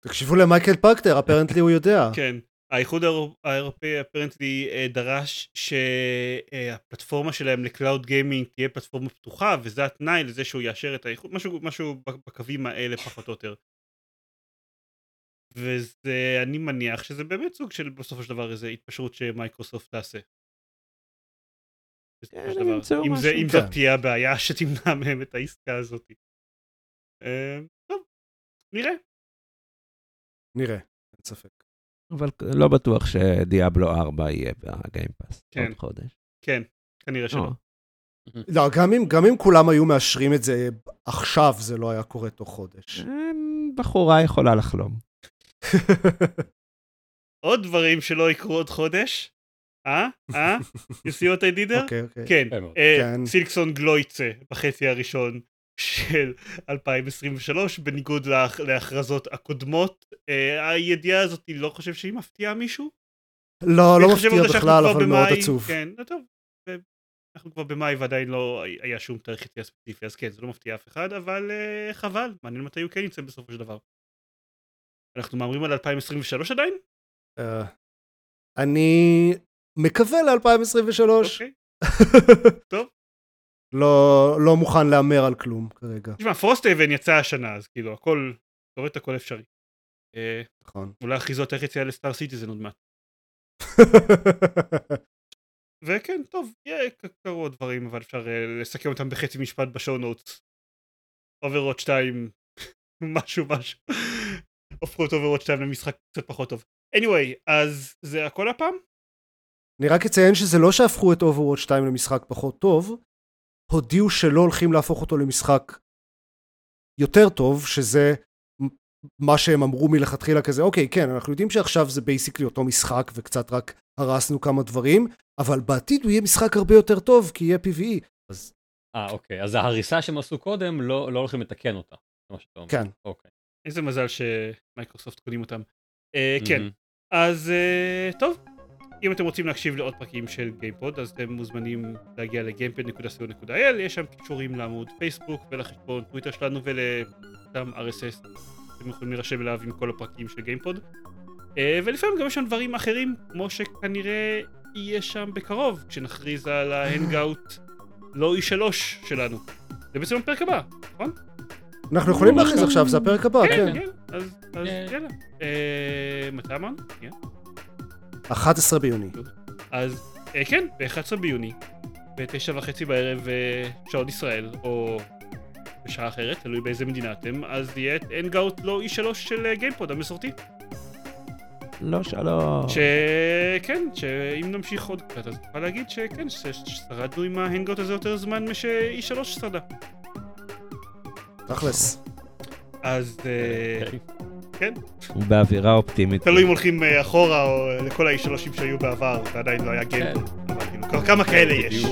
תקשיבו למייקל פאכטר, apparently הוא יודע. כן. האיחוד האירופאי apparently אה, דרש שהפלטפורמה שלהם ל cloud gaming תהיה פלטפורמה פתוחה וזה התנאי לזה שהוא יאשר את האיחוד, משהו, משהו בקווים האלה פחות או יותר. וזה, אני מניח שזה באמת סוג של בסופו של דבר איזה התפשרות שמייקרוסופט תעשה. כן, אם, זה. אם כן. זאת תהיה הבעיה שתמנע מהם את העסקה הזאת. אה, טוב, נראה. נראה, אין ספק. אבל לא בטוח שדיאבלו 4 יהיה בגיימפאס כן. עוד חודש. כן, כנראה שלא. או, לא, גם אם, גם אם כולם היו מאשרים את זה עכשיו, זה לא היה קורה תוך חודש. אמ, בחורה יכולה לחלום. עוד דברים שלא יקרו עוד חודש? אה? אה? You see what I did there? אוקיי, אוקיי. כן. אה. סילקסון יצא בחצי הראשון של 2023 בניגוד להכ- להכרזות הקודמות. אה, הידיעה הזאת היא לא חושב שהיא מפתיעה מישהו? לא, לא אני מפתיע בכלל, אבל מאוד במאי, עצוב. כן, לא טוב. אנחנו כבר במאי ועדיין לא היה שום תאריך יציאה ספציפי, אז כן, זה לא מפתיע אף אחד, אבל אה, חבל, מעניין מתי הוא כן יצא בסופו של דבר. אנחנו מהמרים על 2023 עדיין? אה, אני מקווה ל-2023. אוקיי. טוב. לא, לא מוכן להמר על כלום כרגע. תשמע, פרוסט אבן יצא השנה, אז כאילו, הכל, תאורטית הכל אפשרי. אה, נכון. אולי אחיזות איך יציאה ל Star Citizen עוד מעט. וכן, טוב, קרו עוד דברים, אבל אפשר אה, לסכם אותם בחצי משפט ב show notes. Overwatch 2, משהו משהו. הפכו את Overwatch 2 למשחק קצת פחות טוב. anyway, אז זה הכל הפעם? אני רק אציין שזה לא שהפכו את Overwatch 2 למשחק פחות טוב, הודיעו שלא הולכים להפוך אותו למשחק יותר טוב, שזה מה שהם אמרו מלכתחילה כזה, אוקיי, כן, אנחנו יודעים שעכשיו זה basically אותו משחק וקצת רק הרסנו כמה דברים, אבל בעתיד הוא יהיה משחק הרבה יותר טוב, כי יהיה PvE. אז אה, אוקיי, אז ההריסה שהם עשו קודם, לא לא הולכים לתקן אותה. כן. אוקיי. איזה מזל שמייקרוסופט קונים אותם. אה, כן, מהמם. אז אה, טוב, אם אתם רוצים להקשיב לעוד פרקים של גיימפוד, אז אתם מוזמנים להגיע ל gamepod.co.il, יש שם קישורים לעמוד פייסבוק ולחשבון טוויטר שלנו ולפיד RSS, אתם יכולים להירשם אליו עם כל הפרקים של גיימפוד. אה, ולפעמים גם יש שם דברים אחרים, כמו שכנראה יהיה שם בקרוב, כשנכריז על ה hangout לא E3 שלנו. זה בעצם הפרק הבא, נכון? אנחנו יכולים להכריז. עכשיו, זה הפרק הבא, כן, כן. כן, אז אז כן. יאללה. אה, מתי אמרנו? שנייה. 11 ביוני. אז אה, כן, ב-11 ביוני, בתשע וחצי בערב אה, שעון ישראל, או בשעה אחרת, תלוי באיזה מדינה אתם, אז יהיה את hangout לא E3 של אה, גיימפוד המסורתי. לא שלום. שכן, שאם נמשיך עוד קצת, אז נוכל להגיד שכן, ששרדנו עם ההנגאוט הזה יותר זמן מש-E3 שרדה. תכלס. אז אה. כן, באווירה אופטימית. תלוי אם הולכים אה, אחורה או אה, לכל ה-E3 שהיו בעבר, ועדיין לא היה כאילו, כבר כמה כאלה יש.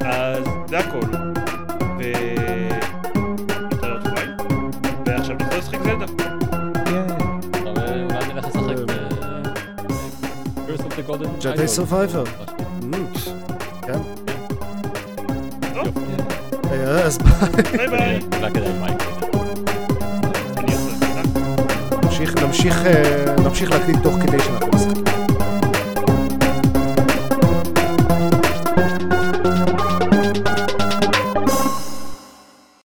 אז זה הכל. ו... ועכשיו נחזור לשחק זלדה. אה. כן. טוב, אה, אז ביי. ביי ביי. נמשיך, אה, נמשיך להקליט תוך כדי שאנחנו משחקים.